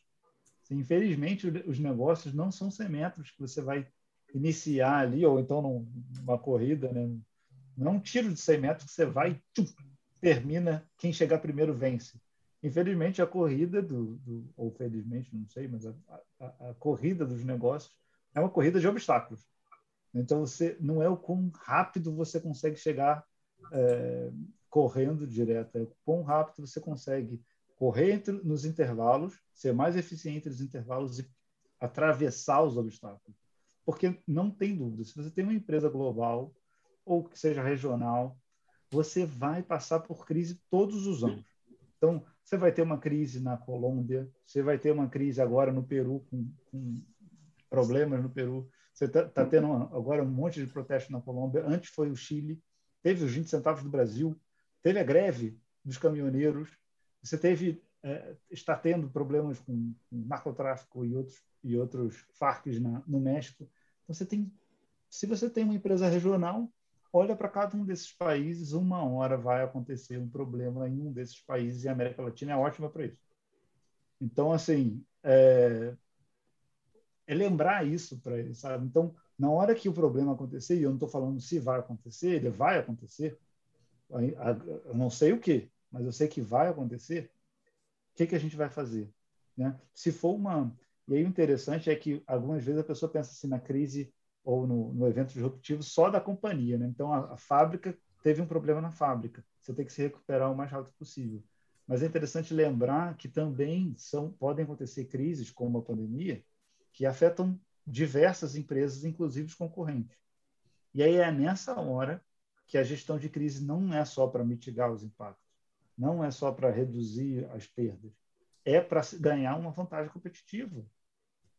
Infelizmente, os negócios não são 100 metros que você vai iniciar ali, ou então numa corrida, né? não é um tiro de 100 metros que você vai, tchum, termina, quem chegar primeiro vence. Infelizmente, a corrida, do, do ou felizmente, não sei, mas a, a, a, corrida dos negócios é uma corrida de obstáculos. Então, você não é o quão rápido você consegue chegar é, correndo direto, é o quão rápido você consegue correr entre, nos intervalos, ser mais eficiente nos intervalos e atravessar os obstáculos. Porque não tem dúvida, se você tem uma empresa global ou que seja regional, você vai passar por crise todos os anos. Então, você vai ter uma crise na Colômbia, você vai ter uma crise agora no Peru, com, com problemas no Peru. Você está tá tendo agora um monte de protesto na Colômbia. Antes foi o Chile, teve os 20 centavos do Brasil, teve a greve dos caminhoneiros, você teve é, está tendo problemas com, com narcotráfico e outros e outros farcs na, no México. Então você tem, se você tem uma empresa regional, olha para cada um desses países, uma hora vai acontecer um problema em um desses países e a América Latina é ótima para isso. Então assim é, é lembrar isso para eles, sabe? Então na hora que o problema acontecer, e eu não estou falando se vai acontecer, ele vai acontecer, eu não sei o que, mas eu sei que vai acontecer, o que, que a gente vai fazer? Né? Se for uma. E aí o interessante é que algumas vezes a pessoa pensa assim na crise ou no, no evento disruptivo só da companhia. Né? Então a, a fábrica teve um problema na fábrica, você tem que se recuperar o mais rápido possível. Mas é interessante lembrar que também são, podem acontecer crises, como a pandemia, que afetam diversas empresas, inclusive os concorrentes. E aí é nessa hora que a gestão de crise não é só para mitigar os impactos, não é só para reduzir as perdas, é para ganhar uma vantagem competitiva.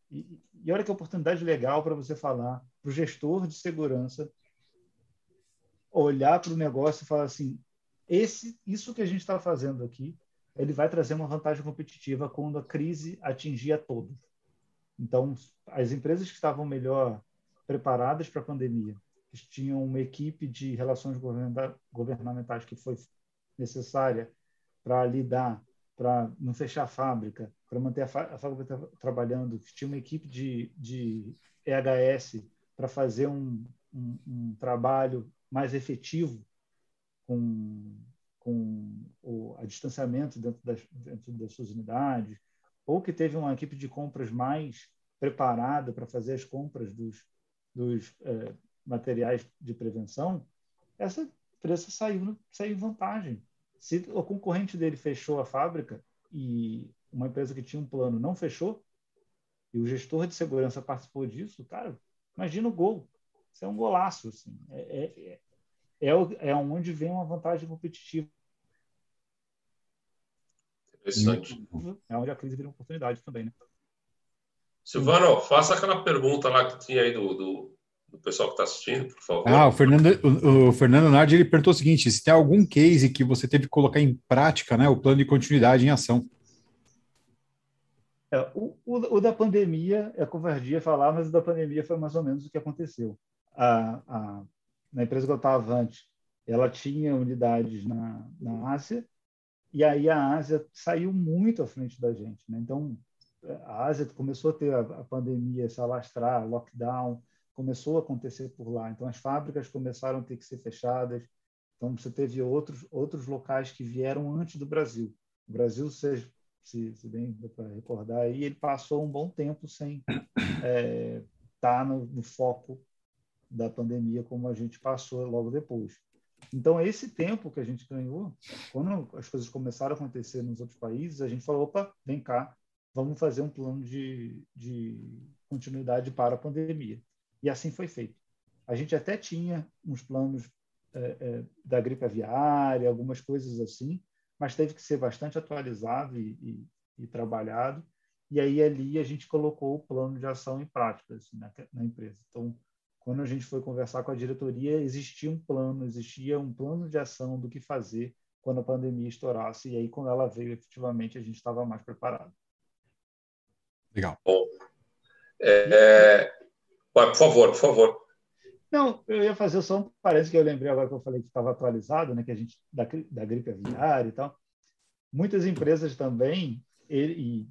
E, e olha que oportunidade legal para você falar para o gestor de segurança olhar para o negócio e falar assim: esse, isso que a gente está fazendo aqui, ele vai trazer uma vantagem competitiva quando a crise atingir a todos. Então, as empresas que estavam melhor preparadas para a pandemia, que tinham uma equipe de relações governamentais que foi necessária para lidar, para não fechar a fábrica, para manter a, fábrica trabalhando, que tinha uma equipe de, de EHS para fazer um, um, um, trabalho mais efetivo com, com o a distanciamento dentro das, dentro das suas unidades, ou que teve uma equipe de compras mais preparada para fazer as compras dos, dos eh, materiais de prevenção, essa empresa saiu, saiu em vantagem. Se o concorrente dele fechou a fábrica e uma empresa que tinha um plano não fechou, e o gestor de segurança participou disso, cara, imagina o gol. Isso é um golaço. Assim. É, é, é, é onde vem uma vantagem competitiva. Interessante. É onde a crise vira uma oportunidade também, né? Silvano, faça aquela pergunta lá que tinha aí do, do, do pessoal que está assistindo, por favor. Ah, o Fernando, o, o, Fernando Nardi ele perguntou o seguinte: se tem algum case que você teve que colocar em prática, né, o plano de continuidade em ação? É, o, o, o, da pandemia é covardia falar, mas o da pandemia foi mais ou menos o que aconteceu. A, a, na empresa que eu estava antes, ela tinha unidades na, na Ásia, e aí a Ásia saiu muito à frente da gente. Né? Então, a Ásia começou a ter a, pandemia se alastrar, lockdown, começou a acontecer por lá. Então, as fábricas começaram a ter que ser fechadas. Então, você teve outros, outros locais que vieram antes do Brasil. O Brasil, se, se, se bem para recordar, aí, ele passou um bom tempo sem estar é, tá no, no foco da pandemia como a gente passou logo depois. Então, esse tempo que a gente ganhou, quando as coisas começaram a acontecer nos outros países, a gente falou: opa, vem cá, vamos fazer um plano de, de continuidade para a pandemia. E assim foi feito. A gente até tinha uns planos é, é, da gripe aviária, algumas coisas assim, mas teve que ser bastante atualizado e, e, e, trabalhado. E aí ali a gente colocou o plano de ação em prática assim, na, na empresa. Então, quando a gente foi conversar com a diretoria, existia um plano, existia um plano de ação do que fazer quando a pandemia estourasse. E aí, quando ela veio, efetivamente, a gente estava mais preparado. Legal. Bom, é, por favor, por favor. Não, eu ia fazer só um parece que eu lembrei agora que eu falei que estava atualizado, né, que a gente da, da gripe aviária e tal. Muitas empresas também, ele, e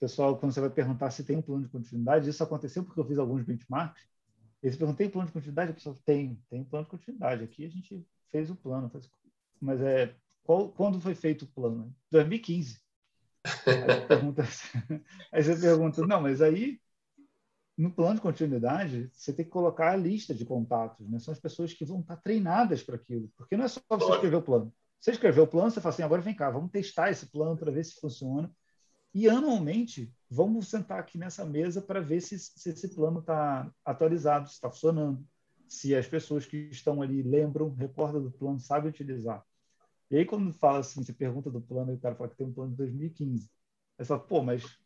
pessoal, quando você vai perguntar se tem um plano de continuidade, isso aconteceu porque eu fiz alguns benchmarks. Eles perguntam, tem plano de continuidade? A pessoa tem, tem plano de continuidade. Aqui a gente fez o plano. Mas é, qual, quando foi feito o plano? 2015. Aí, pergunta, aí você pergunta, não, mas aí no plano de continuidade, você tem que colocar a lista de contatos, né? São as pessoas que vão estar treinadas para aquilo, porque não é só você escrever o plano. Você escreveu o plano, você fala assim, agora vem cá, vamos testar esse plano para ver se funciona. E anualmente, vamos sentar aqui nessa mesa para ver se, se esse plano está atualizado, se está funcionando, se as pessoas que estão ali lembram, recordam do plano, sabem utilizar. E aí, quando fala assim, você pergunta do plano, e o cara fala que tem um plano de 2015. Aí você fala, pô, mas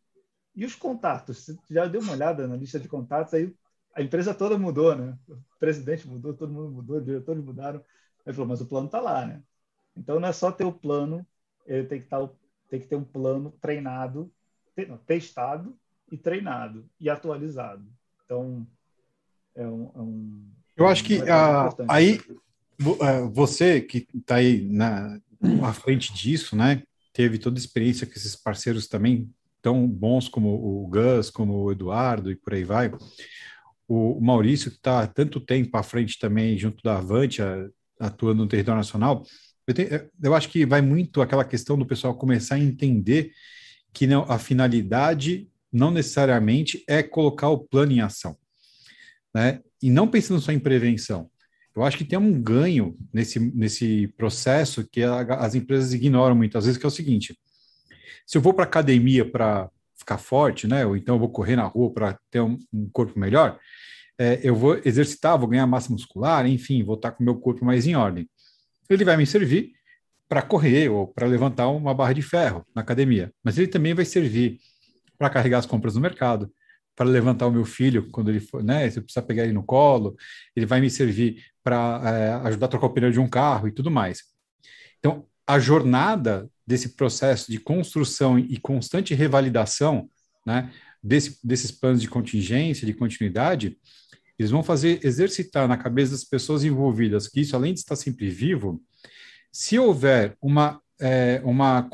e os contatos? Você já deu uma olhada na lista de contatos? Aí a empresa toda mudou, né? O presidente mudou, todo mundo mudou, os diretores mudaram. Ele falou, mas o plano está lá, né? Então não é só ter o plano, ele tem que, estar, tá tem que ter um plano treinado, testado e treinado e atualizado. Então é um, é um eu acho que uh, aí é, você que está aí na à frente disso, né? Teve toda a experiência com esses parceiros também tão bons como o Gus, como o Eduardo e por aí vai. O, Maurício, que está tanto tempo à frente também, junto da Avante, atuando no território nacional, eu, tenho, eu, acho que vai muito aquela questão do pessoal começar a entender que não, a finalidade não necessariamente é colocar o plano em ação, né? E não pensando só em prevenção. Eu acho que tem um ganho nesse, nesse processo que a, as empresas ignoram muitas vezes, que é o seguinte: se eu vou para academia para ficar forte, né? Ou então eu vou correr na rua para ter um, um, corpo melhor, é, eu vou exercitar, vou ganhar massa muscular, enfim, vou estar com o meu corpo mais em ordem. Ele vai me servir para correr ou para levantar uma barra de ferro na academia, mas ele também vai servir para carregar as compras no mercado, para levantar o meu filho quando ele for, né? Se eu precisar pegar ele no colo, ele vai me servir para é, ajudar a trocar o pneu de um carro e tudo mais. Então, a jornada desse processo de construção e constante revalidação né, desse, desses planos de contingência, de continuidade, eles vão fazer exercitar na cabeça das pessoas envolvidas que isso, além de estar sempre vivo, se houver uma, é, uma,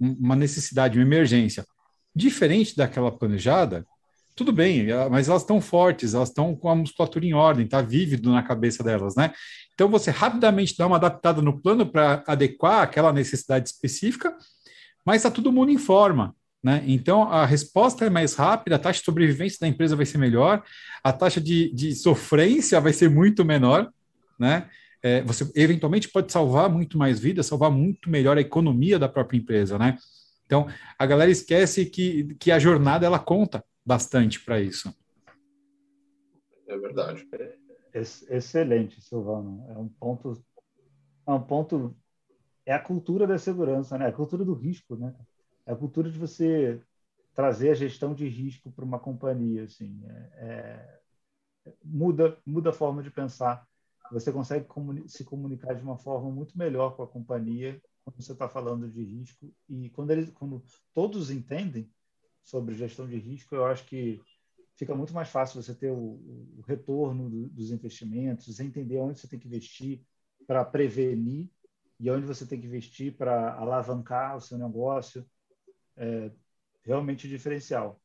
uma necessidade, uma emergência diferente daquela planejada, tudo bem, mas elas estão fortes, elas estão com a musculatura em ordem, está vívido na cabeça delas, né? Então você rapidamente dá uma adaptada no plano para adequar aquela necessidade específica, mas está todo mundo em forma, né? Então a resposta é mais rápida, a taxa de sobrevivência da empresa vai ser melhor, a taxa de, de sofrência vai ser muito menor, né? É, você eventualmente pode salvar muito mais vidas, salvar muito melhor a economia da própria empresa, né? Então a galera esquece que, que a jornada ela conta bastante para isso. É verdade. Excelente, Silvano. É um ponto, é um ponto, é a cultura da segurança, né? A cultura do risco, né? A cultura de você trazer a gestão de risco para uma companhia, assim. É, é, muda, muda a forma de pensar. Você consegue comuni se comunicar de uma forma muito melhor com a companhia quando você está falando de risco e quando eles, quando todos entendem sobre gestão de risco, eu acho que fica muito mais fácil você ter o, o retorno do, dos investimentos, entender onde você tem que investir para prevenir e onde você tem que investir para alavancar o seu negócio. É realmente diferencial.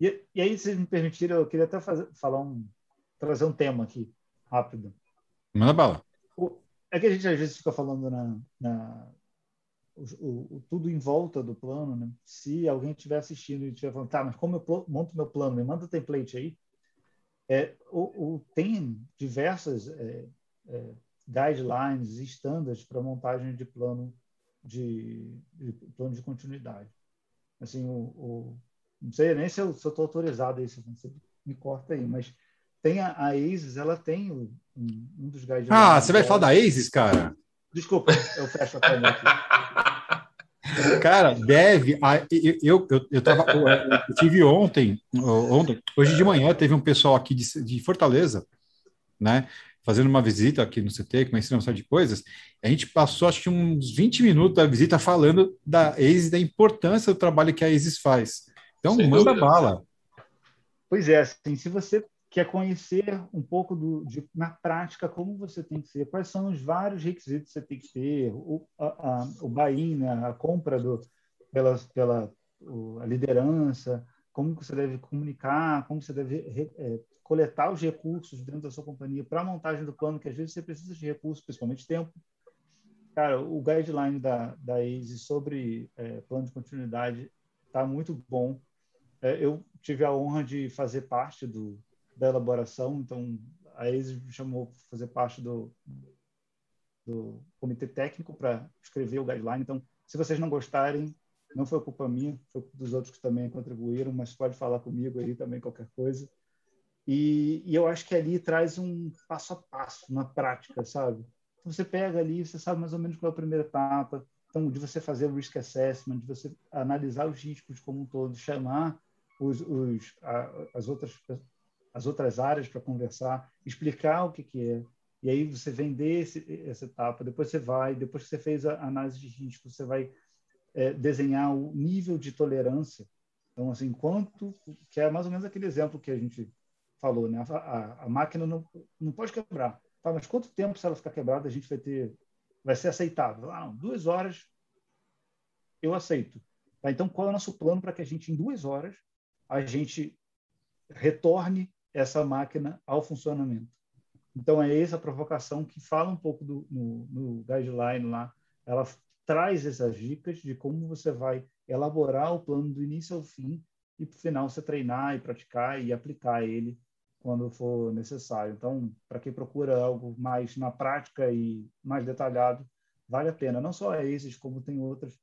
E, e aí, se me permitirem, eu queria até fazer, falar um, trazer um tema aqui, rápido. Manda bala. É que a gente às vezes fica falando na, na o, o, tudo em volta do plano, né? se alguém estiver assistindo e estiver falando, tá, mas como eu monto meu plano? Me manda o template aí. É, o, o tem diversas é, é, guidelines e standards para montagem de plano de, de, plano de continuidade. Assim, o, não sei nem se eu estou autorizado a isso, você me corta aí, mas tem a, a ASIS, ela tem um, um dos guidelines. Ah, você vai falar da ASIS, cara? Desculpa, eu fecho a câmera aqui. Cara, deve. Eu, eu, eu, tava, eu tive ontem, ontem, hoje de manhã, teve um pessoal aqui de, de Fortaleza, né? Fazendo uma visita aqui no CT, conhecendo uma série de coisas. A gente passou, acho que uns 20 minutos da visita falando da EIS, da importância do trabalho que a EIS faz. Então, Sem manda dúvida. bala. Pois é, assim, se você que é conhecer um pouco do, de, na prática como você tem que ser, quais são os vários requisitos que você tem que ter, o, a, a, o buy-in, né, a compra do, pela, pela, a liderança, como você deve comunicar, como você deve é, coletar os recursos dentro da sua companhia para a montagem do plano, que às vezes você precisa de recursos, principalmente tempo. Cara, o guideline da, da ASE sobre é, plano de continuidade está muito bom. É, eu tive a honra de fazer parte do, da elaboração, então a ASE me chamou para fazer parte do, do comitê técnico para escrever o guideline. Então, se vocês não gostarem, não foi culpa minha, foi dos outros que também contribuíram, mas pode falar comigo aí também qualquer coisa. E, e eu acho que ali traz um passo a passo na prática, sabe? Então, você pega ali, você sabe mais ou menos qual é a primeira etapa, então de você fazer o risk assessment, de você analisar os riscos como um todo, chamar os, os, a, as outras as outras áreas para conversar, explicar o que, que é, e aí você vender esse, essa etapa, depois você vai, depois que você fez a análise de risco, você vai é, desenhar o nível de tolerância. Então, assim, quanto, que é mais ou menos aquele exemplo que a gente falou, né? A, a, a máquina não, não pode quebrar. Tá, mas quanto tempo, se ela ficar quebrada, a gente vai ter, vai ser aceitável? Ah, duas horas eu aceito. Tá, então, qual é o nosso plano para que a gente, em duas horas, a gente retorne essa máquina ao funcionamento? Então, é essa provocação que fala um pouco do, no, no guideline lá. Ela traz essas dicas de como você vai elaborar o plano do início ao fim e, no final, você treinar e praticar e aplicar ele quando for necessário. Então, para quem procura algo mais na prática e mais detalhado, vale a pena. Não só esses, como tem outros,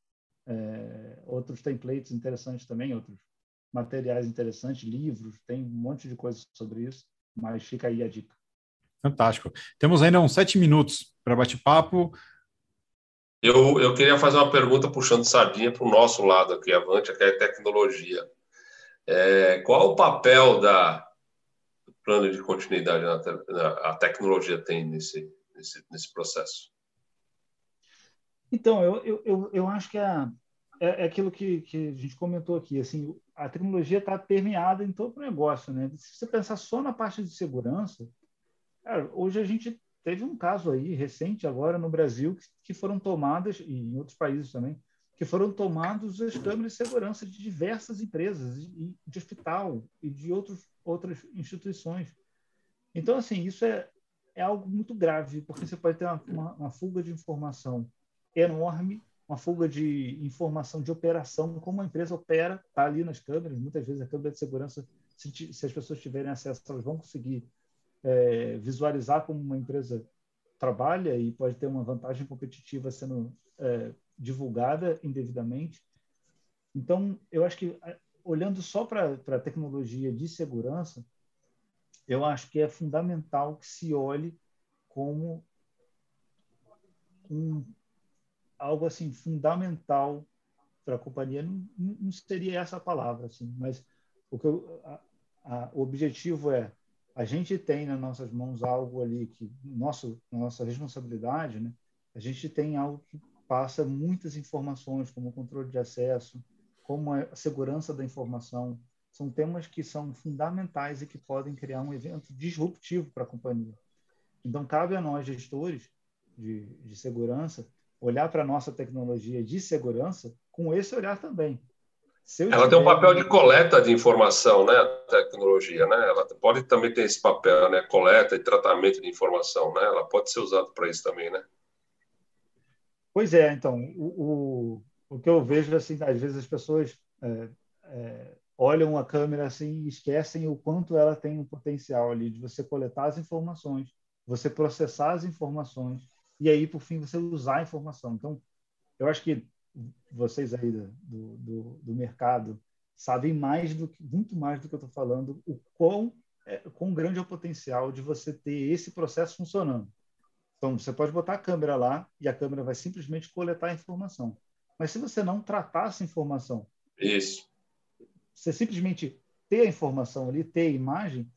é, outros templates interessantes também, outros materiais interessantes, livros, tem um monte de coisas sobre isso, mas fica aí a dica. Fantástico. Temos ainda uns sete minutos para bate-papo. Eu, eu queria fazer uma pergunta puxando sardinha para o nosso lado aqui, Avante, que é tecnologia. É, qual o papel da plano de continuidade na, na, a tecnologia tem nesse, nesse, nesse processo? Então, eu, eu, eu, eu acho que é, é, é aquilo que, que a gente comentou aqui. Assim, a tecnologia está permeada em todo o negócio. Né? Se você pensar só na parte de segurança, Cara, hoje a gente teve um caso aí recente agora no Brasil que, que foram tomadas e em outros países também que foram tomados as câmeras de segurança de diversas empresas de hospital e de outros outras instituições. Então assim isso é é algo muito grave porque você pode ter uma, uma, uma fuga de informação enorme uma fuga de informação de operação, como a empresa opera, está ali nas câmeras. Muitas vezes a câmera de segurança, se, se, as pessoas tiverem acesso, elas vão conseguir é, visualizar como uma empresa trabalha e pode ter uma vantagem competitiva sendo é, divulgada indevidamente. Então, eu acho que, olhando só para a tecnologia de segurança, eu acho que é fundamental que se olhe como um, algo assim fundamental para a companhia. Não, não, seria essa a palavra, assim, mas o, que eu, a, a, o objetivo é a gente tem nas nossas mãos algo ali que nosso nossa responsabilidade, né? A gente tem algo que passa muitas informações, como o controle de acesso, como a segurança da informação, são temas que são fundamentais e que podem criar um evento disruptivo para a companhia. Então, cabe a nós, gestores de, de segurança, olhar para a nossa tecnologia de segurança com esse olhar também. Ela tem um papel de coleta de informação, né? A tecnologia, né? Ela pode também ter esse papel, né? Coleta e tratamento de informação, né? Ela pode ser usada para isso também, né? Pois é, então, o, o, o que eu vejo, assim, às vezes as pessoas é, é, olham a câmera assim e esquecem o quanto ela tem um potencial ali de você coletar as informações, você processar as informações e aí, por fim, você usar a informação. Então, eu acho que vocês aí do, do, do mercado sabem mais do que muito mais do que eu estou falando o quão é, quão grande é o potencial de você ter esse processo funcionando. Então você pode botar a câmera lá e a câmera vai simplesmente coletar a informação. Mas se você não tratar essa informação, isso, você simplesmente ter a informação ali, ter a imagem,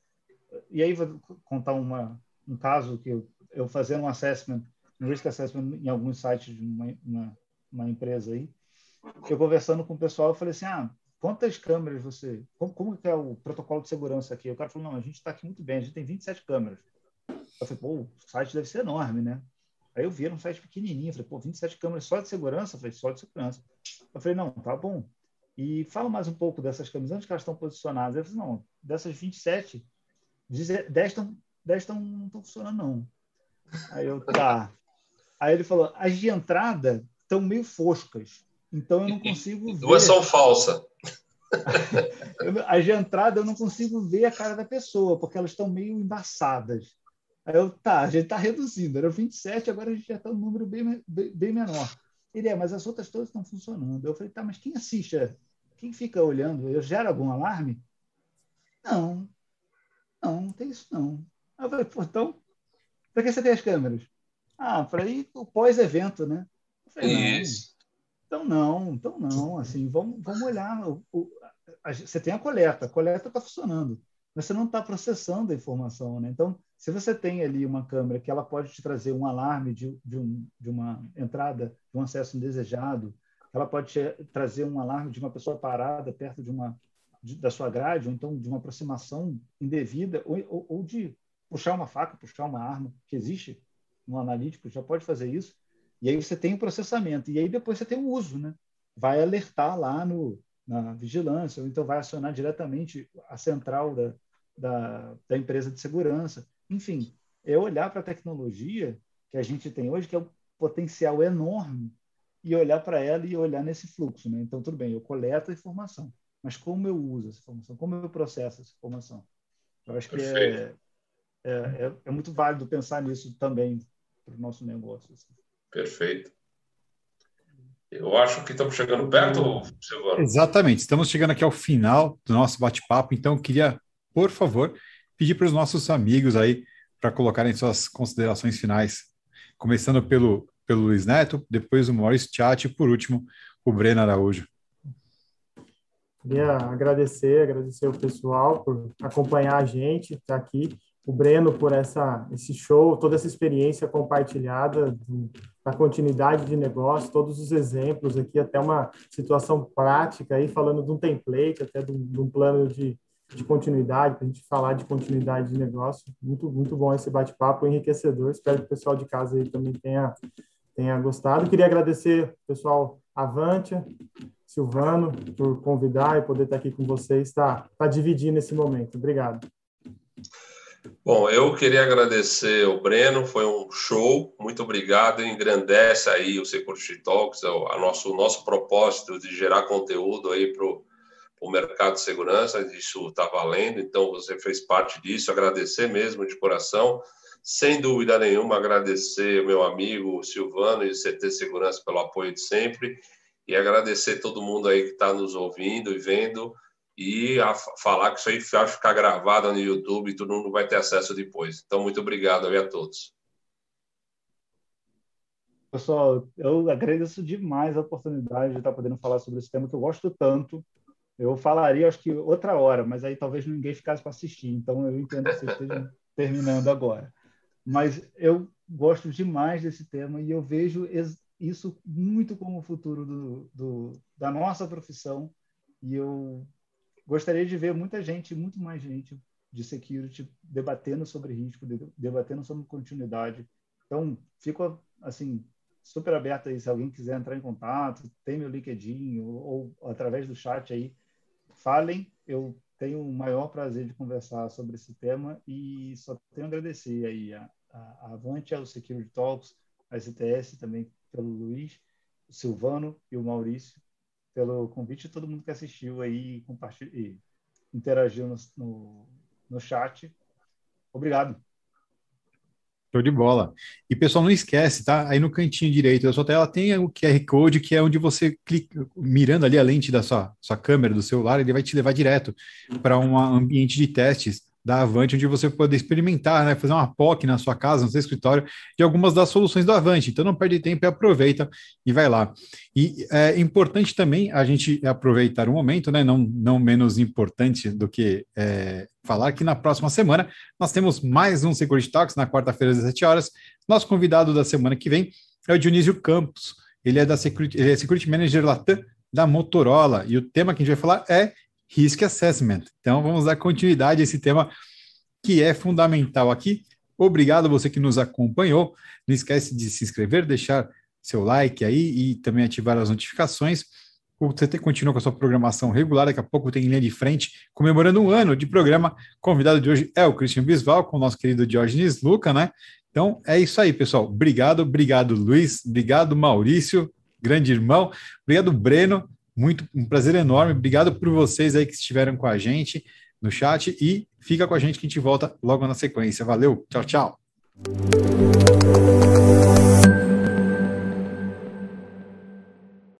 e aí vou contar uma, um caso que eu, eu fazendo um assessment, um risk assessment em alguns sites de uma, uma uma empresa aí, eu conversando com o pessoal, eu falei assim, ah, quantas câmeras você... Como, como é o protocolo de segurança aqui? O cara falou, não, a gente está aqui muito bem, a gente tem 27 câmeras. Eu falei, pô, o site deve ser enorme, né? Aí eu vi, era um site pequenininho, falei, pô, 27 câmeras só de segurança? Eu falei, só de segurança. Eu falei, não, tá bom. E fala mais um pouco dessas câmeras, onde que elas estão posicionadas? Eu falei, não, dessas 27, 10 estão, 10 estão, não estão funcionando, não. Aí eu, tá. Aí ele falou, as de entrada estão meio foscas, então eu não consigo ver. Duas são falsas. as de entrada eu não consigo ver a cara da pessoa, porque elas estão meio embaçadas. Aí eu, tá, a gente está reduzindo, era 27, agora a gente já está um número bem, bem, bem menor. Ele é, mas as outras todas estão funcionando. Eu falei, tá, mas quem assiste? Quem fica olhando? Eu gero algum alarme? Não, não, não tem isso não. Eu falei, pô, então, para que você tem as câmeras? Ah, para ir o pós-evento, né? Eu falei, isso. Então não, então não, assim, vamos, vamos olhar. O, o, a, você tem a coleta, a coleta está funcionando, mas você não está processando a informação, né? Então, se você tem ali uma câmera que ela pode te trazer um alarme de, de, um, de uma entrada, de um acesso indesejado, ela pode te trazer um alarme de uma pessoa parada perto de uma de, da sua grade, ou então de uma aproximação indevida, ou, ou, ou, de puxar uma faca, puxar uma arma, que existe no analítico, já pode fazer isso. E aí você tem o processamento, e aí depois você tem o uso, né? Vai alertar lá no, na vigilância, ou então vai acionar diretamente a central da, da, da empresa de segurança. Enfim, é olhar para a tecnologia que a gente tem hoje, que é um potencial enorme, e olhar para ela e olhar nesse fluxo. Né? Então, tudo bem, eu coleto a informação, mas como eu uso essa informação? Como eu processo essa informação? Eu acho que é, é, é, é, muito válido pensar nisso também para o nosso negócio. Assim. Perfeito. Eu acho que estamos chegando perto, Silvano. Exatamente, estamos chegando aqui ao final do nosso bate-papo, então eu queria, por favor, pedir para os nossos amigos aí para colocarem suas considerações finais, começando pelo, pelo Luiz Neto, depois o Maurício Tchati e por último o Breno Araújo. Queria agradecer, agradecer o pessoal por acompanhar a gente, estar tá aqui, o Breno por essa esse show, toda essa experiência compartilhada do, da continuidade de negócio, todos os exemplos aqui, até uma situação prática aí, falando de um template, até de um, de um plano de, de continuidade, para a gente falar de continuidade de negócio. Muito, muito bom esse bate-papo, enriquecedor. Espero que o pessoal de casa aí também tenha, tenha gostado. Queria agradecer o pessoal Avantia, Silvano, por convidar e poder estar aqui com vocês, está tá dividindo esse momento. Obrigado. Bom, eu queria agradecer o Breno, foi um show, muito obrigado, engrandece aí o Security Talks, a nosso, o nosso propósito de gerar conteúdo aí para o o mercado de segurança, isso está valendo, então você fez parte disso, agradecer mesmo de coração, sem dúvida nenhuma, agradecer meu amigo Silvano e o CT Segurança pelo apoio de sempre, e agradecer todo mundo aí que está nos ouvindo e vendo, e falar que isso aí vai ficar gravado no YouTube e todo mundo vai ter acesso depois. Então, muito obrigado aí a todos. Pessoal, eu agradeço demais a oportunidade de estar podendo falar sobre esse tema que eu gosto tanto. Eu falaria, acho que outra hora, mas aí talvez ninguém ficasse para assistir. Então eu entendo que você esteja terminando agora. Mas eu gosto demais desse tema e eu vejo isso muito como o futuro do, do, da nossa profissão. E eu gostaria de ver muita gente, muito mais gente de security debatendo sobre risco, debatendo sobre continuidade. Então, fico assim super aberto aí se alguém quiser entrar em contato, tem meu LinkedIn ou, ou através do chat aí falem. Eu tenho o maior prazer de conversar sobre esse tema e só tenho a agradecer aí a, a, a Avante, ao Security Talks, a STS também pelo Luiz, o Silvano e o Maurício pelo convite todo mundo que assistiu aí compartilhou, e interagiu no, no, no chat. Obrigado. Show de bola. E pessoal, não esquece, tá? Aí no cantinho direito da sua tela tem o QR Code, que é onde você clica, mirando ali a lente da sua, sua câmera do celular, ele vai te levar direto para um ambiente de testes da Avante, onde você pode experimentar, né, fazer uma POC na sua casa, no seu escritório, de algumas das soluções do Avante. Então não perde tempo e aproveita e vai lá. E é importante também a gente aproveitar o momento, né, não, não menos importante do que é, falar que na próxima semana nós temos mais um Security Talks, na quarta-feira às 17 horas. Nosso convidado da semana que vem é o Dionísio Campos. Ele é da Security, ele é Security Manager Latam da Motorola. E o tema que a gente vai falar é Risk Assessment. Então, vamos dar continuidade a esse tema que é fundamental aqui. Obrigado a você que nos acompanhou. Não esquece de se inscrever, deixar seu like aí e também ativar as notificações. O CT continua com a sua programação regular, daqui a pouco tem linha de frente, comemorando um ano de programa. Convidado de hoje é o Christian Bisval, com o nosso querido Diógenes Luca, né? Então é isso aí, pessoal. Obrigado, obrigado, Luiz. Obrigado, Maurício, grande irmão. Obrigado, Breno. Muito um prazer enorme. Obrigado por vocês aí que estiveram com a gente no chat e fica com a gente que a gente volta logo na sequência. Valeu, tchau, tchau.